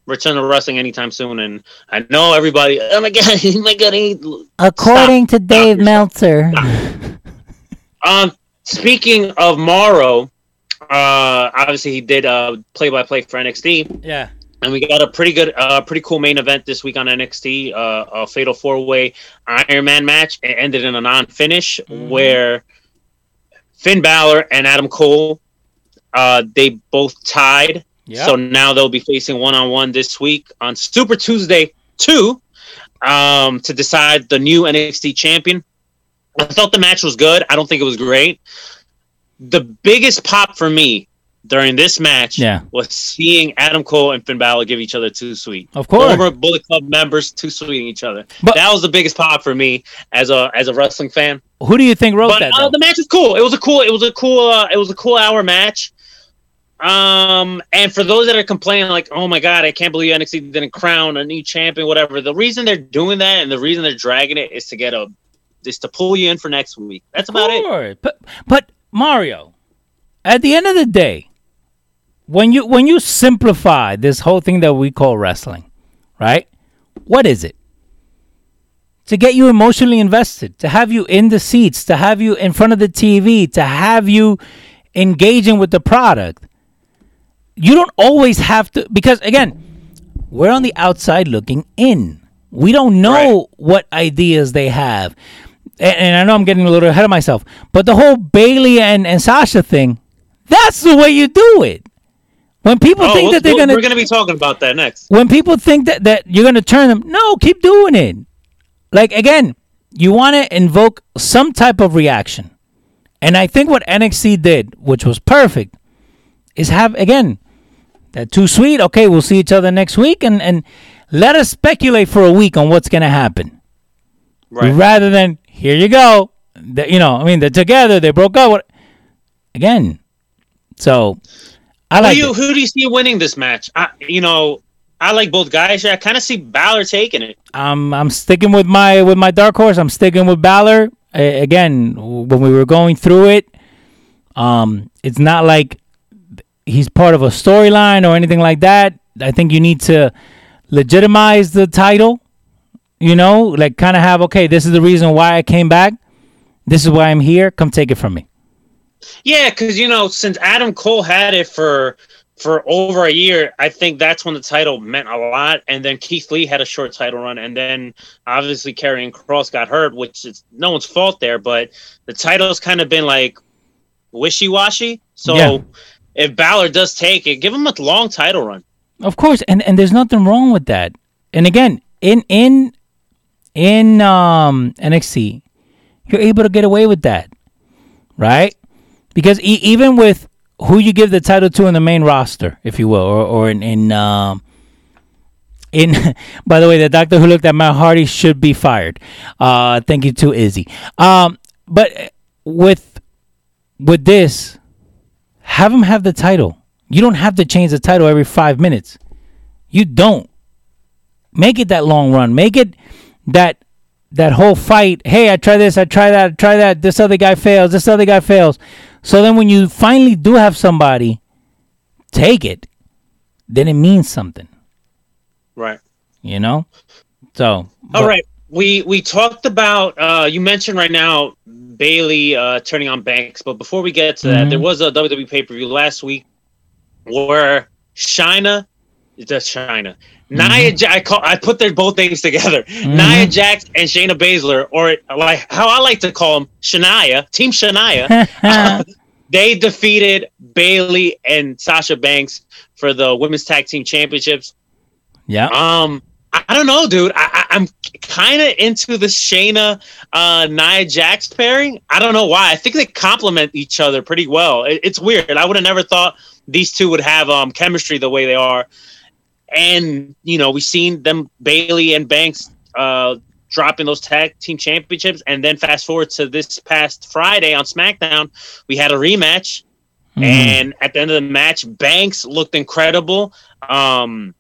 return to wrestling anytime soon. And I know everybody. Oh my god! Oh my god! He, According to Dave Meltzer. um, speaking of Mauro, uh, obviously he did uh play by play for NXT. Yeah. And we got a pretty good, uh, pretty cool main event this week on NXT. Uh, a fatal four way Iron Man match. It ended in a non finish where Finn Balor and Adam Cole Uh, they both tied. Yep. So now they'll be facing one on one this week on Super Tuesday 2 um, to decide the new NXT champion. I thought the match was good. I don't think it was great. The biggest pop for me during this match Yeah. was seeing Adam Cole and Finn Balor give each other too sweet. Of course. Former Bullet Club members too sweeting each other. But- that was the biggest pop for me as a as a wrestling fan. Who do you think wrote But that? uh, the match was cool. It was a cool. It was a cool. Uh, it was a cool hour match. Um, and for those that are complaining, like, oh my god, I can't believe NXT didn't crown a new champion, whatever. The reason they're doing that and the reason they're dragging it is to get a, is to pull you in for next week. That's about it. But but Mario, at the end of the day, when you when you simplify this whole thing that we call wrestling, right? What is it? To get you emotionally invested, to have you in the seats, to have you in front of the TV, to have you engaging with the product. You don't always have to because again, we're on the outside looking in. We don't know what ideas they have. And, and I know I'm getting a little ahead of myself, but the whole Bayley and, and Sasha thing, that's the way you do it. When people Oh, think we'll- that they're we'll- gonna we're gonna be talking about that next. when people think that, that you're gonna turn them, no, keep doing it. Like again, you want to invoke some type of reaction, and I think what NXT did, which was perfect, is have again that too sweet. Okay, we'll see each other next week, and and let us speculate for a week on what's gonna happen, Right. rather than here you go. The- you know, I mean, they're together, they broke up. What again? So I Who like do you it. who do you see winning this match? I, you know, I like both guys. Here. I kind of see Balor taking it. I'm I'm sticking with my with my dark horse. I'm sticking with Balor. A- again, when we were going through it, um, it's not like he's part of a storyline or anything like that. I think you need to legitimize the title. You know, like kind of have okay. This is the reason why I came back. This is why I'm here. Come take it from me. Yeah, because you know, since Adam Cole had it for for over a year, I think that's when the title meant a lot. And then Keith Lee had a short title run, and then obviously Karrion Kross got hurt, which is no one's fault there. But the title's kind of been like wishy washy. So Yeah. If Balor does take it, give him a long title run. Of course, and and there's nothing wrong with that. And again, in in in um NXT, you're able to get away with that, right? Because e- even with who you give the title to in the main roster, if you will, or or in in um in by the way, the doctor who looked at Matt Hardy should be fired. Uh, thank you to Izzy. Um, but with with this, have him have the title. You don't have to change the title every five minutes. You don't. Make it that long run. Make it that that whole fight. Hey, I try this, I try that, I try that. This other guy fails. This other guy fails. So then, when you finally do have somebody take it, then it means something. Right. You know. So. All but- right. We we talked about uh you mentioned right now Bayley uh turning on Banks, but before we get to that, Mhm. there was a WWE pay-per-view last week where Shina that's China. Nia Ja- I call I put their both names together. Nia Jax and Shayna Baszler, or like how I like to call them, Shania, Team Shania. they defeated Bayley and Sasha Banks for the women's tag team championships. Yeah. Um, I, don't know, dude. I, I'm kind of into the Shayna uh, Nia Jax pairing. I don't know why. I think they complement each other pretty well. It, it's weird. I would have never thought these two would have um, chemistry the way they are. And you know, we've seen them Bayley and Banks uh, dropping those tag team championships, and then fast forward to this past Friday on SmackDown, we had a rematch. Mhm. And at the end of the match, Banks looked incredible. Um,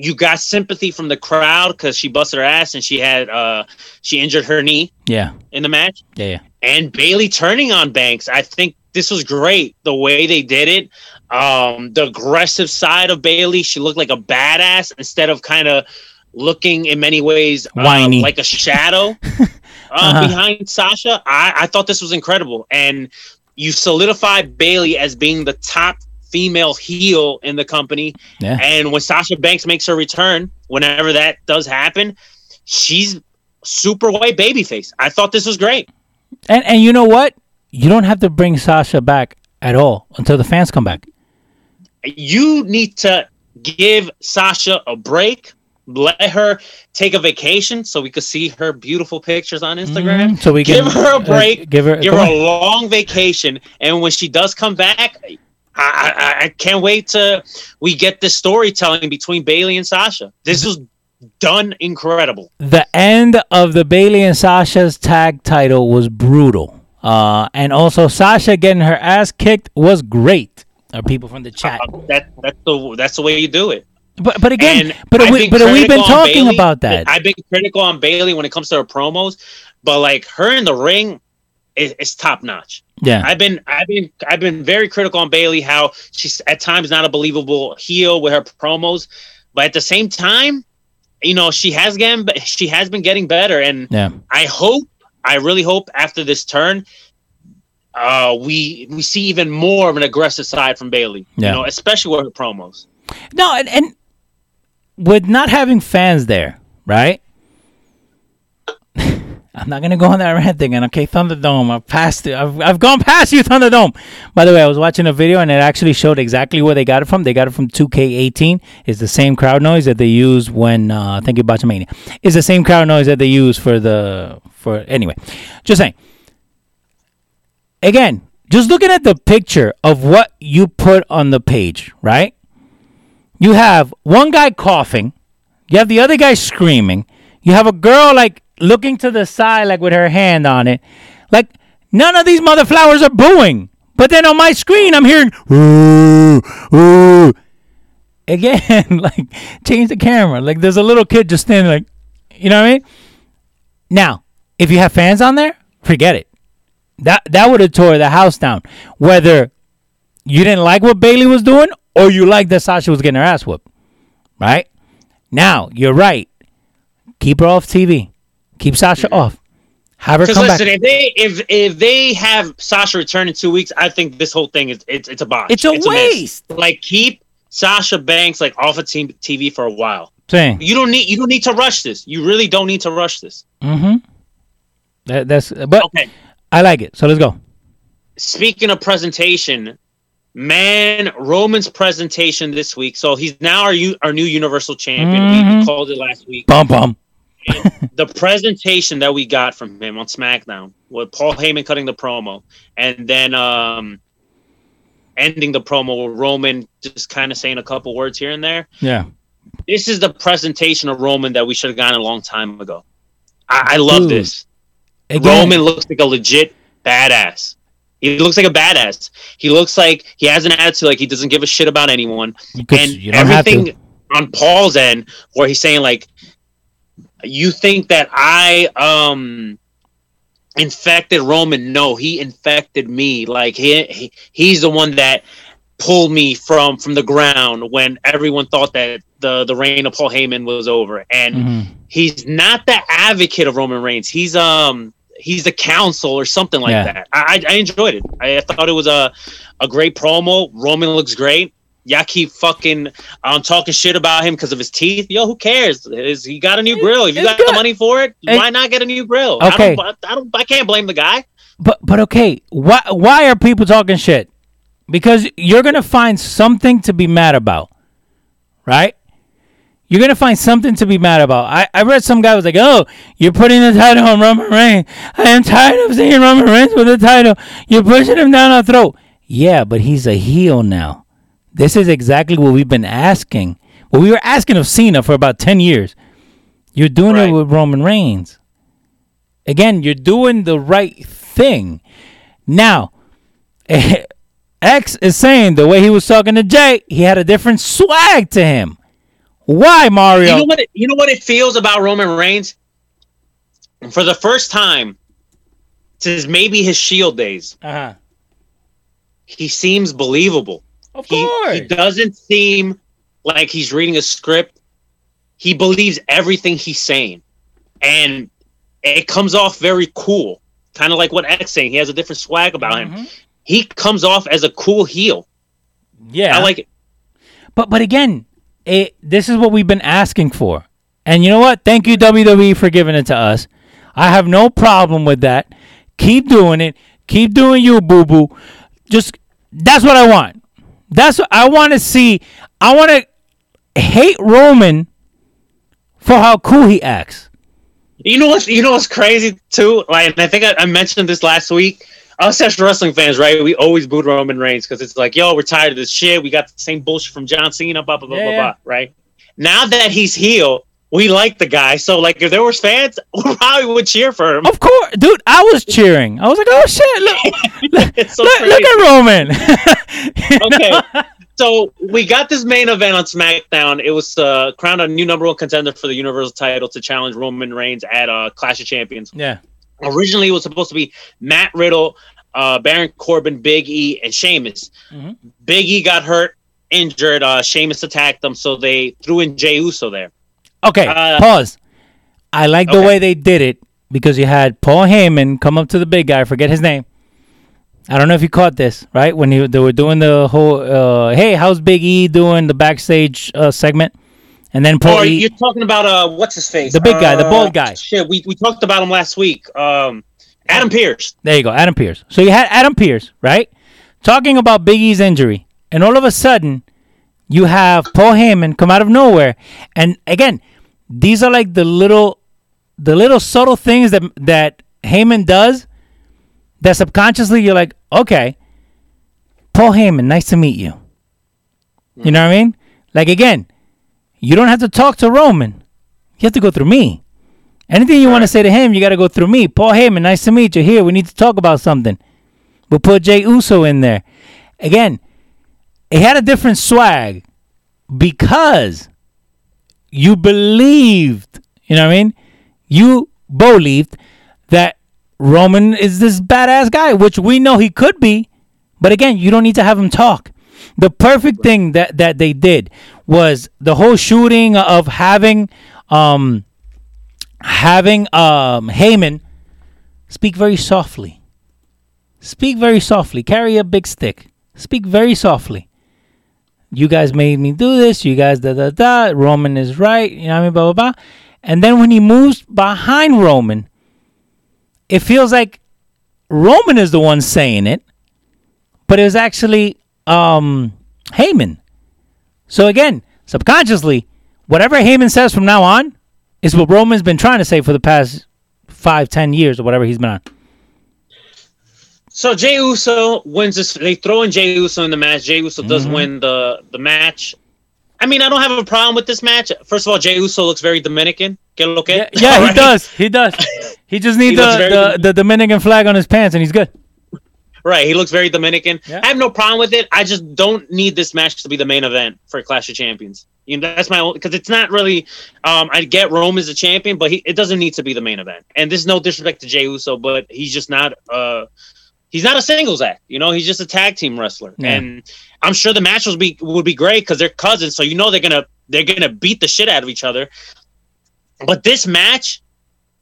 you got sympathy from the crowd because she busted her ass and she had uh, she injured her knee yeah. in the match. Yeah. Yeah. And Bayley turning on Banks, I think this was great. The way they did it, um, the aggressive side of Bayley, she looked like a badass instead of kind of looking in many ways uh, Whiny. like a shadow uh, Uh-huh. behind Sasha. I, I thought this was incredible, and you solidify Bayley as being the top female heel in the company. Yeah. And when Sasha Banks makes her return, whenever that does happen, she's super white babyface. I thought this was great. And and you know what? You don't have to bring Sasha back at all until the fans come back. You need to give Sasha a break. Let her take a vacation so we could see her beautiful pictures on Instagram. Mhm, so we give can, her uh, a break. give her- give her on. a long vacation, and when she does come back, I, I, I can't wait to we get this storytelling between Bayley and Sasha. This was done incredible. the end of the Bayley and Sasha's tag title was brutal. Uh, and also Sasha getting her ass kicked was great. Are people from the chat? Uh, that that's the that's the way you do it. But but again, And but we, but we've been talking Bayley. about that. I've been critical on Bayley when it comes to her promos, but like her in the ring, is it's top notch. yeah, I've been I've been I've been very critical on Bayley how she's at times not a believable heel with her promos, but at the same time, you know she has getting she has been getting better, and yeah. I hope I really hope after this turn. Uh, we we see even more of an aggressive side from Bayley, Yeah. you know, especially with her promos. No, and, and with not having fans there, right? I'm not gonna go on that rant again. Okay, Thunderdome. I've passed it. I've, I've gone past you, Thunderdome. By the way, I was watching a video and it actually showed exactly where they got it from. They got it from 2K18. It's the same crowd noise that they use when uh, thank you, Botchamania. It's the same crowd noise that they use for the for anyway. Just saying. Again, just looking at the picture of what you put on the page, right? you have one guy coughing, you have the other guy screaming, you have a girl like looking to the side like with her hand on it. Like none of these mother flowers are booing. But then on my screen I'm hearing ooh, ooh. Again, like change the camera. Like there's a little kid just standing like you know what I mean? Now, if you have fans on there, forget it. That that would have tore the house down. Whether you didn't like what Bayley was doing, or you like that Sasha was getting her ass whooped. Right? Now, you're right. Keep her off TV. Keep Sasha off. Have her Because come listen, back. if they if if they have Sasha return in two weeks, I think this whole thing is it's it's a botch. It's a miss. waste. like keep Sasha Banks like off of team TV for a while. Saying. You don't need you don't need to rush this. You really don't need to rush this. Mm-hmm. That, that's but Okay. I like it. So let's go. Speaking of presentation, man, Roman's presentation this week. So he's now our our new Universal Champion. We Mhm. called it last week. Bum bum. The presentation that we got from him on SmackDown with Paul Heyman cutting the promo, and then um, ending the promo with Roman just kind of saying a couple words here and there. Yeah. This is the presentation of Roman that we should have gotten a long time ago. I, I love Dude. this. Again, Roman looks like a legit badass. He looks like a badass. He looks like he has an attitude like he doesn't give a shit about anyone. and you don't have to. everything on Paul's end, where he's saying like, "You think that I um infected Roman? No, he infected me. Like he, he he's the one that pulled me from from the ground when everyone thought that the the reign of Paul Heyman was over. And Mhm. he's not the advocate of Roman Reigns. He's um he's the counsel or something like Yeah. that. I, I I enjoyed it. I thought it was a a great promo. Roman looks great. Y'all keep fucking um talking shit about him because of his teeth. Yo, who cares? Is he got a new grill? If you It's got the money for it, Hey. why not get a new grill? Okay. I don't, I don't. I can't blame the guy. But but okay, why why are people talking shit? Because you're gonna find something to be mad about, right? You're gonna find something to be mad about. I, I read some guy was like, "Oh, you're putting the title on Roman Reigns. I am tired of seeing Roman Reigns with the title. You're pushing him down our throat." Yeah, but he's a heel now. This is exactly what we've been asking. What we were asking of Cena for about ten years. You're doing Right. it with Roman Reigns. Again, you're doing the right thing. Now, X is saying the way he was talking to Jey, he had a different swag to him. Why, Mario? You know what? It, you know what it feels about Roman Reigns. For the first time since maybe his Shield days, uh-huh. he seems believable. Of He, course. he doesn't seem like he's reading a script. He believes everything he's saying, and it comes off very cool. Kind of like what X saying. He has a different swag about him. Mm-hmm. He comes off as a cool heel. yeah. I like it. But but again, it, this is what we've been asking for. And you know what? Thank you WWE for giving it to us. I have no problem with that. Keep doing it. Keep doing you, boo boo. Just That's what I want. That's what I want to see. I want to hate Roman for how cool he acts. You know what? You know what's crazy too? Like, and I think I, I mentioned this last week. Us as wrestling fans, right? We always booed Roman Reigns because it's like, yo, we're tired of this shit. We got the same bullshit from John Cena, blah blah blah Yeah, blah blah. Right? Now that he's heel, we like the guy. So like, if there was fans, we probably would cheer for him. Of course, dude. I was cheering. I was like, "Oh shit! Look, look, so look, look at Roman." okay. So we got this main event on SmackDown. It was uh, crowned a new number one contender for the Universal title to challenge Roman Reigns at uh, Clash of Champions. yeah. Originally, it was supposed to be Matt Riddle, uh, Baron Corbin, Big E, and Sheamus. Mhm. Big E got hurt, injured. Uh, Sheamus attacked them, so they threw in Jey Uso there. Okay. Uh, pause. I like the way they did it because you had Paul Heyman come up to the big guy. Forget his name. I don't know if you caught this, right? When he, they were doing the whole, uh, "Hey, how's Big E doing?" the backstage uh, segment, and then Paul Or E. you're talking about uh, what's his face? The big guy, the Uh, bald guy. Shit, we, we talked about him last week. Um, Adam Pearce. There you go, Adam Pearce. So you had Adam Pearce, right? Talking about Big E's injury. And all of a sudden, you have Paul Heyman come out of nowhere. And again, these are like the little the little subtle things that that Heyman does that subconsciously you're like, okay, Paul Heyman, nice to meet you. You know what I mean? Like again, you don't have to talk to Roman. You have to go through me. Anything you want to say to him, you got to go through me. Paul Heyman, nice to meet you. Here, we need to talk about something. We'll put Jey Uso in there. Again, it had a different swag because you believed, you know what I mean? You believed that Roman is this badass guy, which we know he could be. But again, you don't need to have him talk. The perfect thing that, that they did was the whole shooting of having um having um Heyman speak very softly. Speak very softly. Carry a big stick. Speak very softly. You guys made me do this. You guys da da da. Roman is right. You know what I mean? Blah blah blah. And then when he moves behind Roman, it feels like Roman is the one saying it, but it was actually um Heyman. So again, subconsciously, whatever Heyman says from now on is what Roman's been trying to say for the past five, ten years or whatever he's been on. So Jey Uso wins this. They throw in Jey Uso in the match. Jey Uso does Mm-hmm. win the the match. I mean, I don't have a problem with this match. First of all, Jey Uso looks very Dominican. Lo que? Yeah, yeah he does. He does. He just needs He the, the, Dominican. the Dominican flag on his pants and he's good. Right, he looks very Dominican. Yeah. I have no problem with it. I just don't need this match to be the main event for Clash of Champions. You know, that's my only. because it's not really. Um, I get Rome is a champion, but he, it doesn't need to be the main event. And this is no disrespect to Jey Uso, but he's just not. Uh, he's not a singles act. You know, he's just a tag team wrestler. Yeah. And I'm sure the match would be would be great because they're cousins, so you know they're gonna they're gonna beat the shit out of each other. But this match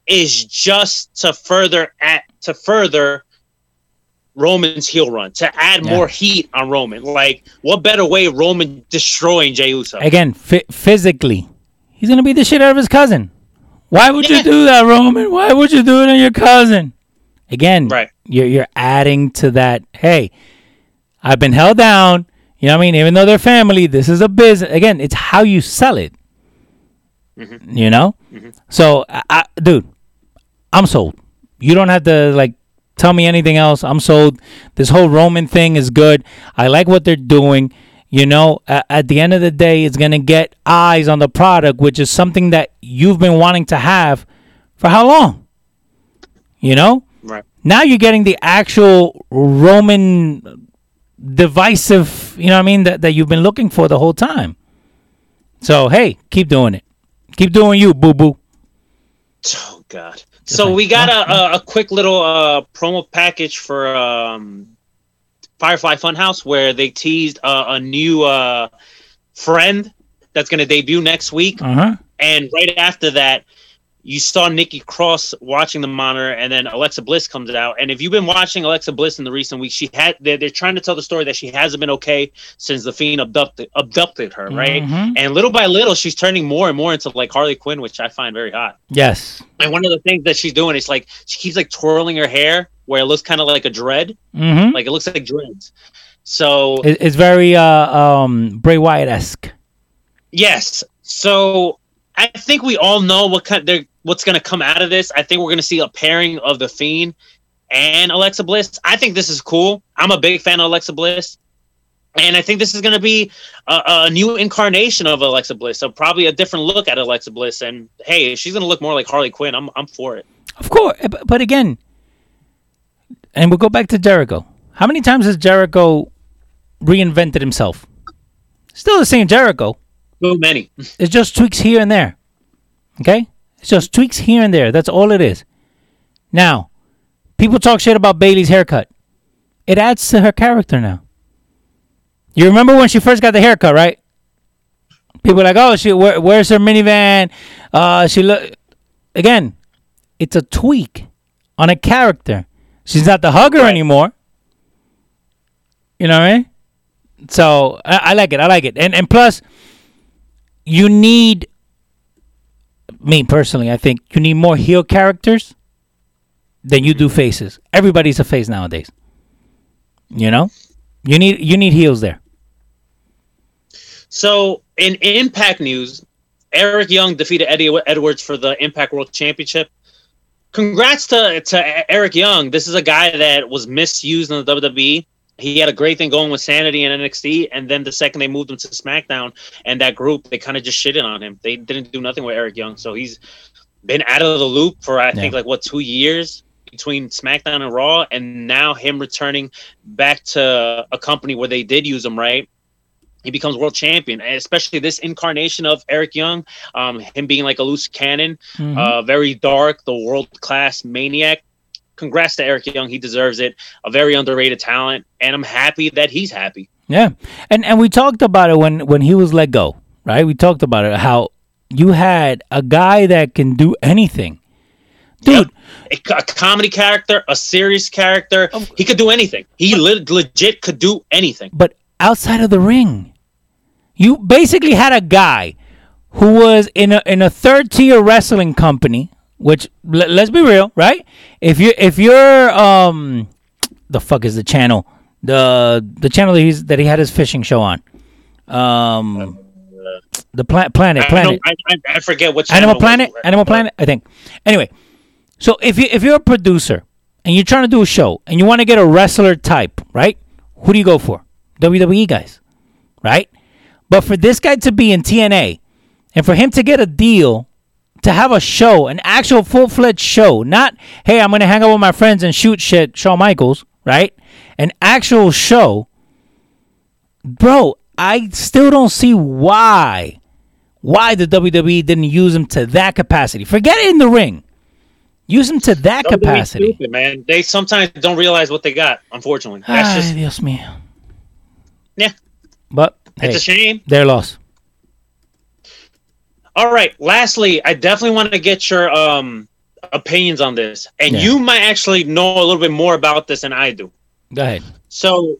is just to further at to further Roman's heel run to add Yeah. more heat on Roman. Like, what better way Roman destroying Jey Uso? Again, fi- physically, he's gonna beat the shit out of his cousin. Why would you do that, Roman? Why would you do it on your cousin? Again, Right. You're you're adding to that. Hey, I've been held down. You know what I mean? Even though they're family, this is a business. Again, it's how you sell it. Mm-hmm. You know. So, I, I, dude, I'm sold. You don't have to like tell me anything else. I'm sold. This whole Roman thing is good. I like what they're doing. You know, at, at the end of the day, it's gonna get eyes on the product, which is something that you've been wanting to have for how long? You know. Now you're getting the actual Roman divisive. You know what I mean? That that you've been looking for the whole time. So hey, keep doing it. Keep doing you, boo boo. Oh God. So we got a, a, a quick little uh, promo package for um, Firefly Funhouse where they teased uh, a new uh, friend that's going to debut next week, Uh huh. and right after that, you saw Nikki Cross watching the monitor, and then Alexa Bliss comes out. And if you've been watching Alexa Bliss in the recent weeks, she had they're, they're trying to tell the story that she hasn't been okay since the Fiend abducted abducted her, right? Mhm. And little by little, she's turning more and more into like Harley Quinn, which I find very hot. Yes. And one of the things that she's doing is like she keeps like twirling her hair where it looks kind of like a dread, Mm-hmm. like it looks like dreads. So It, it's very uh, um, Bray Wyatt esque. Yes. So I think we all know what kind they're, what's going to come out of this. I think we're going to see a pairing of the Fiend and Alexa Bliss. I think this is cool. I'm a big fan of Alexa Bliss. And I think this is going to be a, a new incarnation of Alexa Bliss. So probably a different look at Alexa Bliss. And hey, she's going to look more like Harley Quinn, I'm I'm for it. Of course, but, but again, and we'll go back to Jericho. How many times has Jericho reinvented himself? Still the same Jericho. So many. It's just tweaks here and there. Okay? Just tweaks here and there. That's all it is. Now, people talk shit about Bayley's haircut. It adds to her character now. You remember when she first got the haircut, right? People like, "Oh, she where, where's her minivan?" Uh, she look again. It's a tweak on a character. She's not the hugger anymore. You know what I mean? So I, I like it. I like it. And and plus, you need me personally. I think you need more heel characters than you do mm-hmm. faces. Everybody's a face nowadays. You know, you need you need heels there. So in Impact news, Eric Young defeated Eddie Edwards for the Impact World Championship. Congrats to to Eric Young. This is a guy that was misused in the WWE. He had a great thing going with Sanity and NXT, and then the second they moved him to SmackDown and that group, they kind of just shitted on him. They didn't do nothing with Eric Young, so he's been out of the loop for I think like what two years between SmackDown and Raw, and now him returning back to a company where they did use him right he becomes world champion, especially this incarnation of Eric Young, um, him being like a loose cannon, Mhm. uh, very dark, the world class maniac. Congrats to Eric Young, he deserves it. A very underrated talent, and I'm happy that he's happy. Yeah, and and we talked about it when when he was let go, right? We talked about it how you had a guy that can do anything, dude. A, a comedy character, a serious character, he could do anything. He le- legit could do anything. But outside of the ring, you basically had a guy who was in a in a third tier wrestling company. Which let, let's be real, right? If you if you're um, the fuck is the channel? The the channel that he's that he had his fishing show on. Um, the pla- planet planet. I, I, I forget which Animal Planet, was. Animal Planet, I think. Anyway, so if you if you're a producer and you're trying to do a show and you want to get a wrestler type, right? Who do you go for? WWE guys, right? But for this guy to be in TNA and for him to get a deal to have a show, an actual full fledged show, not hey, I'm gonna hang out with my friends and shoot shit, Shawn Michaels, right? An actual show, bro. I still don't see why why the WWE didn't use him to that capacity. Forget it in the ring. Use him to that 's capacity. stupid, man. They sometimes don't realize what they got. Unfortunately, that's Ay, just Dios mío. yeah. But It's hey, a shame. their loss. All right. Lastly, I definitely want to get your um opinions on this, and Yeah. you might actually know a little bit more about this than I do. Go ahead. So,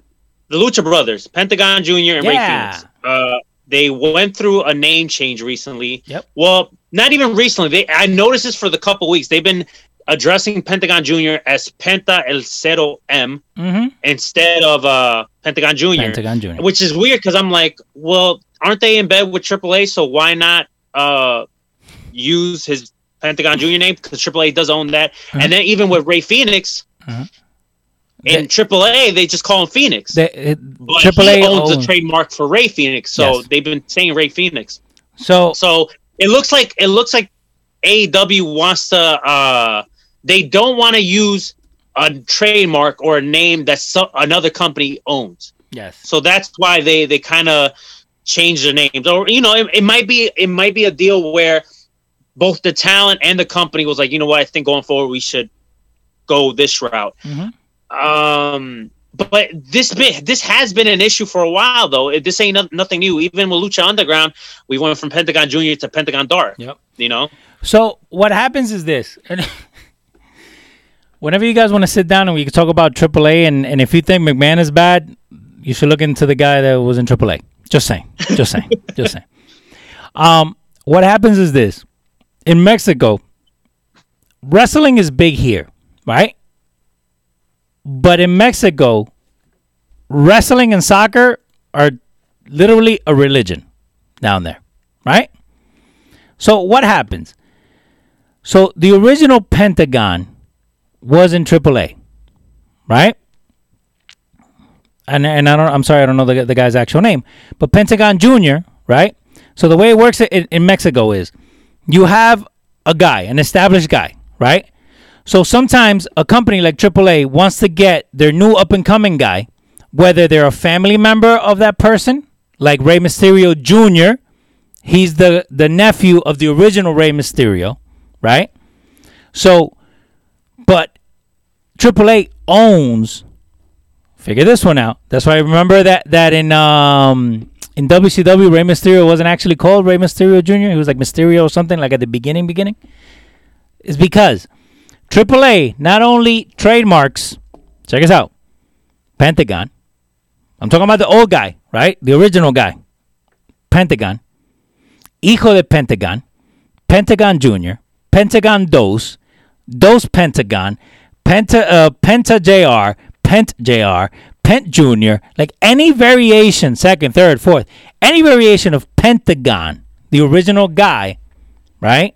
the Lucha Brothers, Pentagon Junior and Rey Yeah. Fénix, uh, they went through a name change recently. Yep. Well, not even recently. They I noticed this for the couple weeks. They've been addressing Pentagon Junior as Penta El Zero M Mm-hmm. instead of uh Pentagon Junior Pentagon Junior. which is weird because I'm like, well, aren't they in bed with AAA? So why not uh use his Pentagon Junior name because AAA does own that, and then even with Rey Fénix. Mhm. In They- AAA, they just call him Fénix. They, it, but AAA owns owns- the trademark for Rey Fénix, so Yes. they've been saying Rey Fénix. So So it looks like it looks like AEW wants to. uh They don't want to use a trademark or a name that so, another company owns. yes. So that's why they they kind of change their names, or you know, it, it might be it might be a deal where both the talent and the company was like, you know what, I think going forward we should go this route. Mhm. Um, but this bit this has been an issue for a while though. It- This ain't no, nothing new. Even with Lucha Underground, we went from Pentagon Junior to Pentagon Dark. Yep. You know, So what happens is this. Whenever you guys want to sit down and we can talk about AAA, and, and if you think McMahon is bad, you should look into the guy that was in AAA. Just saying. Just saying. Just saying. Um, what happens is this. In Mexico, wrestling is big here, right? But in Mexico, wrestling and soccer are literally a religion down there, right? So what happens? So the original Pentagon was in AAA, right? And and I don't. I'm sorry, I don't know the the guy's actual name, but Pentagon Junior, right? So the way it works in, in Mexico is, you have a guy, an established guy, right? So sometimes a company like AAA wants to get their new up and coming guy, whether they're a family member of that person, like Rey Mysterio Jr. He's the the nephew of the original Rey Mysterio, right? So, but AAA owns. Figure this one out. That's why I remember that that in um in WCW Rey Mysterio wasn't actually called Rey Mysterio Jr. He was like Mysterio or something like at the beginning beginning. Is because AAA not only trademarks. Check us out. Pentagon. I'm talking about the old guy, right? The original guy. Pentagon. Hijo de Pentagon. Pentagon Jr. Pentagon Dos. Dos Pentagon. Penta uh, Penta JR. Pent JR. Pent Jr. Like any variation, second, third, fourth, any variation of Pentagon, the original guy, right?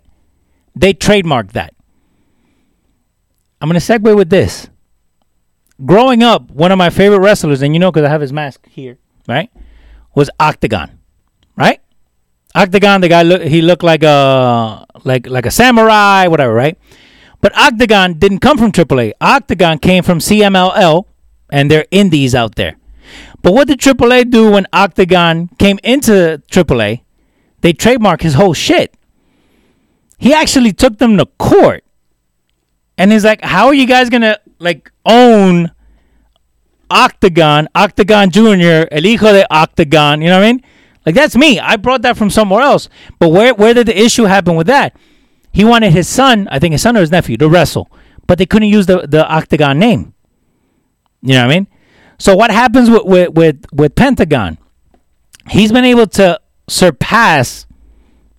They trademarked that. I'm going to segue with this. Growing up, one of my favorite wrestlers, and you know because I have his mask here, right? Was Octagon, right? Octagon, the guy look, he looked like a like like a samurai, whatever, right? But Octagon didn't come from AAA. Octagon came from CMLL, and they're indies out there. But what did AAA do when Octagon came into AAA? They trademarked his whole shit. He actually took them to court and he's like, "How are you guys gonna like own Octagon, Octagon Junior, El Hijo de Octagon?" You know what I mean? Like that's me. I brought that from somewhere else. But where where did the issue happen with that? He wanted his son, I think his son or his nephew, to wrestle, but they couldn't use the the Octagon name. You know what I mean? So what happens with with with, with Pentagon? He's been able to surpass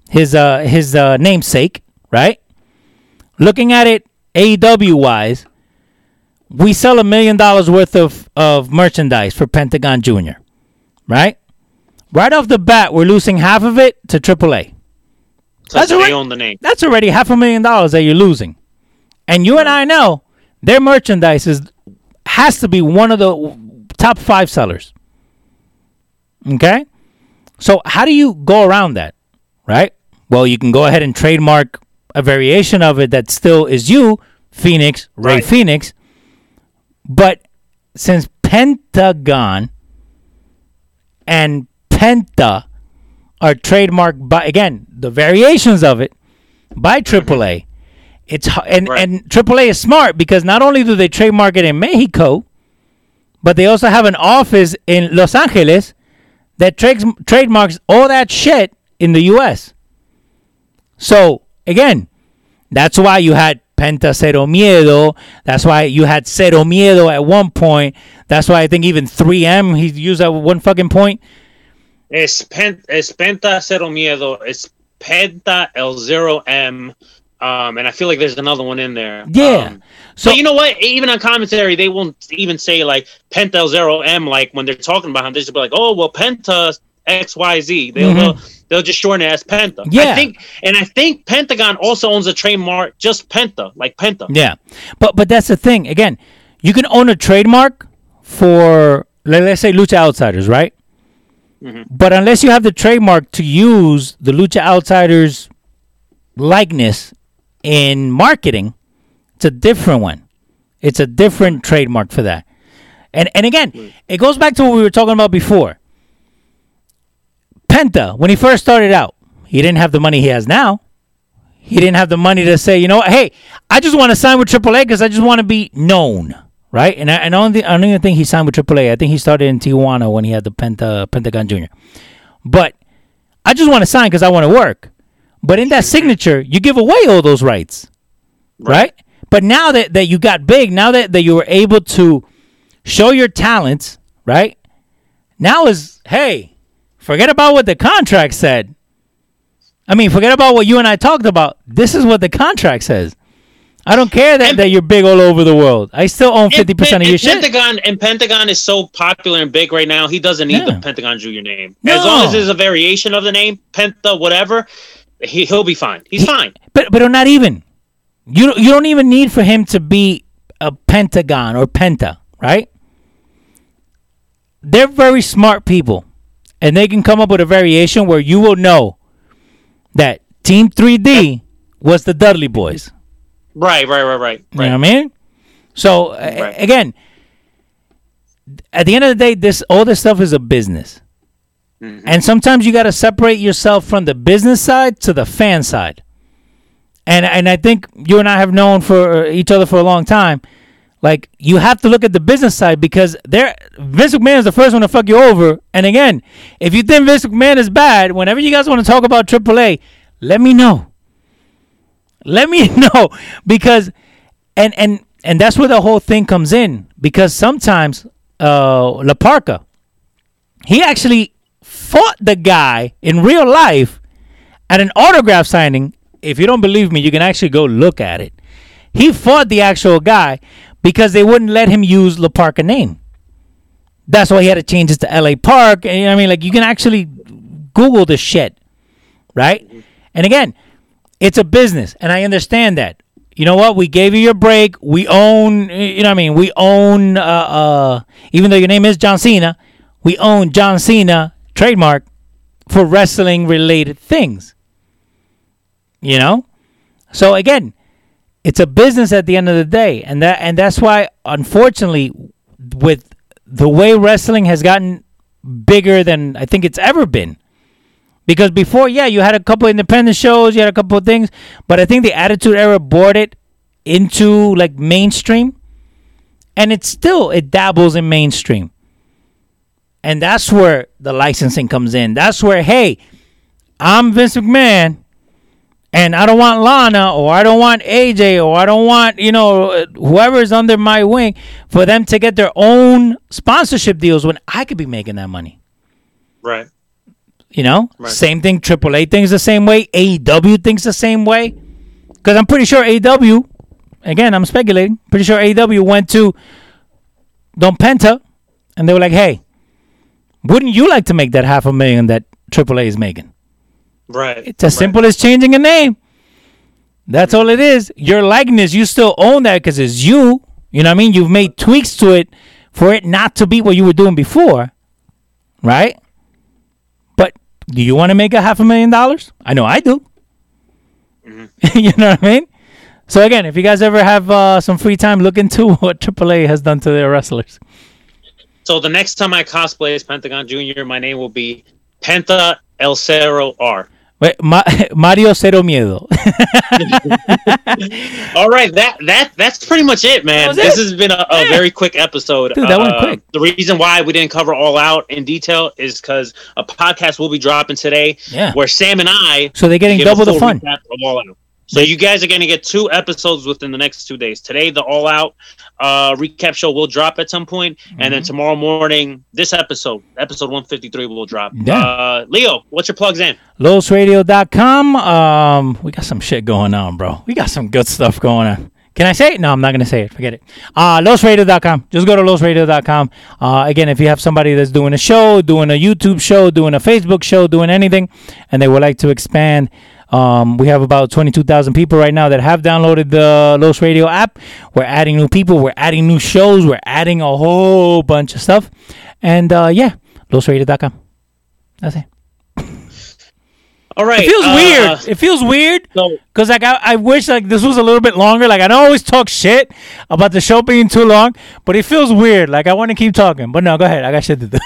his uh his uh namesake, right? Looking at it AEW wise, we sell a million dollars worth of, of merchandise for Pentagon Jr. Right? Right off the bat, we're losing half of it to AAA. So That's already- the name. That's already half a million dollars that you're losing. And you and I know their merchandise is has to be one of the top five sellers. Okay? So how do you go around that? Right? Well, you can go ahead and trademark a variation of it that still is you, Fénix, Rey Right. Fénix. But since Pentagon and Penta are trademarked by again the variations of it by mm-hmm. AAA. It's and Right. and AAA is smart because not only do they trademark it in Mexico, but they also have an office in Los Angeles that trademarks all that shit in the U.S. So again, that's why you had Penta Cero Miedo. That's why you had Cero Miedo at one point. That's why I think even 3M he used at one fucking point. Es, pen, es Penta Cero Miedo. Penta El Zero M. Um, and I feel like there's another one in there. Yeah. Um, So but you know what? Even on commentary, they won't even say like Penta El Zero M. Like when they're talking about him, they just be like, "Oh, well, Penta X Y Z." They'll they'll, they'll just shorten it as Penta. Mm-hmm. Yeah. I think, and I think Pentagon also owns a trademark, just Penta, like Penta. Yeah, but but that's the thing. Again, you can own a trademark for let, let's say Lucha Outsiders, right? Mm-hmm. But unless you have the trademark to use the Lucha Outsiders likeness in marketing, it's a different one. It's a different trademark for that. And and again, it goes back to what we were talking about before. Penta, when he first started out, he didn't have the money he has now. He didn't have the money to say, you know hey, I just want to sign with AAA because I just want to be known, right? And I, and I don't, think, I don't even think he signed with AAA. I think he started in Tijuana when he had the Penta, Pentagon Jr. But I just want to sign because I want to work. But in that signature, you give away all those rights, right? But now that, that you got big, now that, that you were able to show your talents, right? Now is, hey, forget about what the contract said. I mean, forget about what you and I talked about. This is what the contract says. I don't care that, And- that you're big all over the world. I still own fifty percent of your shit. Pentagon and Pentagon is so popular and big right now. He doesn't need Yeah. the Pentagon Junior name. No. As long as there's a variation of the name, Penta, whatever, he he'll be fine. He's fine. But but not even. You you don't even need for him to be a Pentagon or Penta, right? They're very smart people, and they can come up with a variation where you will know that Team 3D was the Dudley Boyz. Right, right, right, right. You know what I mean? So Right. again, at the end of the day, this all this stuff is a business, Mm-hmm. and sometimes you got to separate yourself from the business side to the fan side. And and I think you and I have known for each other for a long time. Like you have to look at the business side because there Vince McMahon is the first one to fuck you over. And again, if you think Vince McMahon is bad, whenever you guys want to talk about AAA, let me know. Let me know because and and and that's where the whole thing comes in because sometimes uh La Parca he actually fought the guy in real life at an autograph signing. If you don't believe me, you can actually go look at it. He fought the actual guy because they wouldn't let him use La Parca name. That's why he had to change it to LA Park. And I mean, like you can actually Google the shit, right? And again, it's a business, and I understand that. You know what? We gave you your break. We own, you know what I mean? We own, uh, uh, even though your name is John Cena, we own John Cena trademark for wrestling related things. You know? So again, it's a business at the end of the day. And that and that's why unfortunately with the way wrestling has gotten bigger than I think it's ever been. Because before, yeah, you had a couple independent shows, you had a couple of things, but I think the Attitude Era brought it into like mainstream, and it still it dabbles in mainstream, and that's where the licensing comes in. That's where, hey, I'm Vince McMahon, and I don't want Lana, or I don't want AJ, or I don't want you know whoever is under my wing for them to get their own sponsorship deals when I could be making that money. Right. You know, Right. same thing. AAA thinks the same way. AEW thinks the same way. Because I'm pretty sure AEW, again, I'm speculating. Pretty sure AEW went to Don Penta, and they were like, "Hey, wouldn't you like to make that half a million that AAA is making?" Right. It's as right. simple as changing a name. That's all it is. Your likeness, you still own that because it's you. You know what I mean? You've made tweaks to it for it not to be what you were doing before, right? Do you want to make a half a million dollars? I know I do. you know what I mean? So again, if you guys ever have uh, some free time, look into what AAA has done to their wrestlers. So the next time I cosplay as Pentagon Junior, my name will be Penta El Cerro R. Wait, Ma- Mario Cero Miedo. All right, that that that's pretty much it, man. This it? has been a, a very quick episode. Dude, that went Uh, quick. The reason why we didn't cover all out in detail is because a podcast will be dropping today, Yeah. where Sam and I So they're getting double the fun. all out. So you guys are going to get two episodes within the next two days. Today, the All Out uh, recap show will drop at some point, and Mm-hmm. then tomorrow morning, this episode, episode one fifty three, will drop. Yeah. Uh, Leo, what's your plugs in? LosRadio.com. Um, we got some shit going on, bro. We got some good stuff going on. Can I say it? No, I'm not going to say it. Forget it. Uh, LosRadio.com. Just go to LosRadio.com. Uh, again, if you have somebody that's doing a show, doing a YouTube show, doing a Facebook show, doing anything, and they would like to expand, um, we have about 22,000 people right now that have downloaded the Los Radio app. We're adding new people. We're adding new shows. We're adding a whole bunch of stuff. And uh, yeah, LosRadio.com. That's it. All right, It feels uh, weird. It feels weird. So Cause like I, I wish like this was a little bit longer. Like I don't always talk shit about the show being too long, but it feels weird. Like I want to keep talking, but no, go ahead. I got shit to do.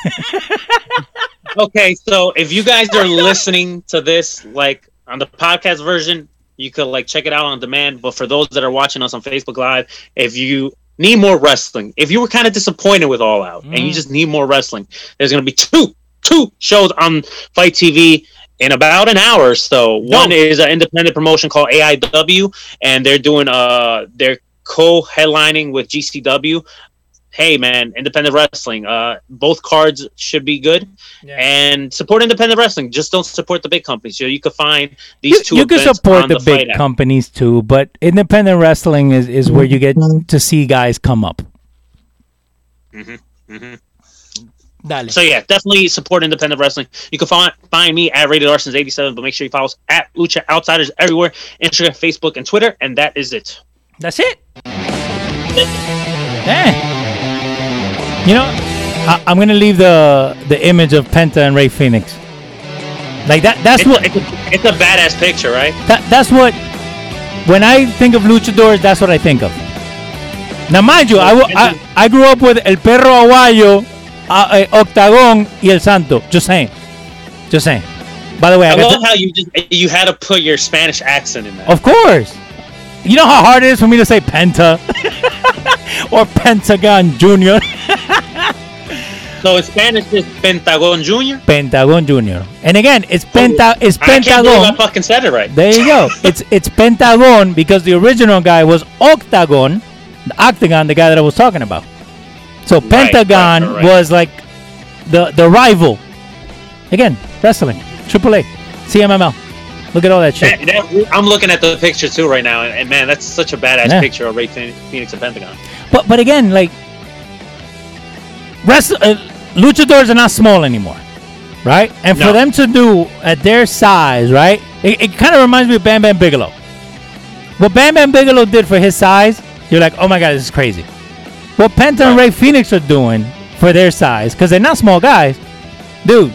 okay, so if you guys are listening to this like on the podcast version, you could like check it out on demand. But for those that are watching us on Facebook Live, if you need more wrestling, if you were kind of disappointed with All Out and you just need more wrestling, there's gonna be two two shows on FITE TV in about an hour or so. One is an independent promotion called AIW, and they're doing uh they're co-headlining with GCW. Hey man, independent wrestling. Uh, both cards should be good, and support independent wrestling. Just don't support the big companies. You, know, you can find these You, two. you can support on the, big app. companies too, but independent wrestling is, is where you get to see guys come up. Mm-hmm. Dale. So yeah, definitely support independent wrestling. You can find find me at Rated Arsons eighty seven, but make sure you follow us at Lucha Outsiders everywhere, Instagram, Facebook, and Twitter, and that is it. That's it. Eh. You know, I, I'm gonna leave the the image of Penta and Rey Fénix. Like that. That's It's, what. it's, a, it's a badass picture, right? That, that's what. When I think of luchadores, that's what I think of. Now, mind you, I, I, I grew up with El Perro Aguayo, uh, uh, Octagon, y El Santo. Just saying. Just saying. By the way, I, I love the- how you just you had to put your Spanish accent in there. Of course. You know how hard it is for me to say Penta or Pentagon Junior. So Spanish is Pentagon Junior. Pentagon Junior. And again, it's Penta. It's I can't believe I Pentagon. fucking said it right. There you go. It's it's Pentagon because the original guy was Octagon, the Octagon, the guy that I was talking about. So Right, Pentagon right, right. was like the the rival. Again, wrestling, AAA, CMLL. Look at all that shit. That- that- I'm looking at the picture too right now, and, and man, that's such a badass Yeah. picture of Rey Fénix and Pentagon. But but again, like wrest- uh, luchadors are not small anymore, right? And for them to do at their size, right? It, it kind of reminds me of Bam Bam Bigelow. What Bam Bam Bigelow did for his size, you're like, oh my god, this is crazy. What Penta and Rey Fénix are doing for their size, because they're not small guys, dude.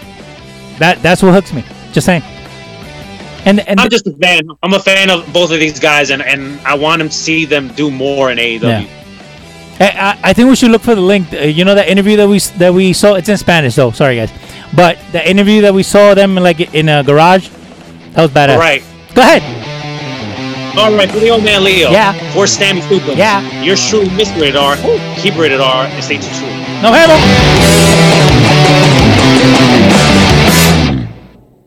That that's what hooks me. Just saying. And and I'm just a fan. I'm a fan of both of these guys, and, and I want them to see them do more in AEW. Yeah. I, I- think we should look for the link. Uh, you know that interview that we that we saw. It's in Spanish, though. Sorry, guys. But the interview that we saw them like in a garage, that was badass. All right. Go ahead. All right, for the old man Leo. Yeah. For Stammy Super. Yeah. You're true, Mr. Rated R. Keep rated R and stay true. Nos vemos.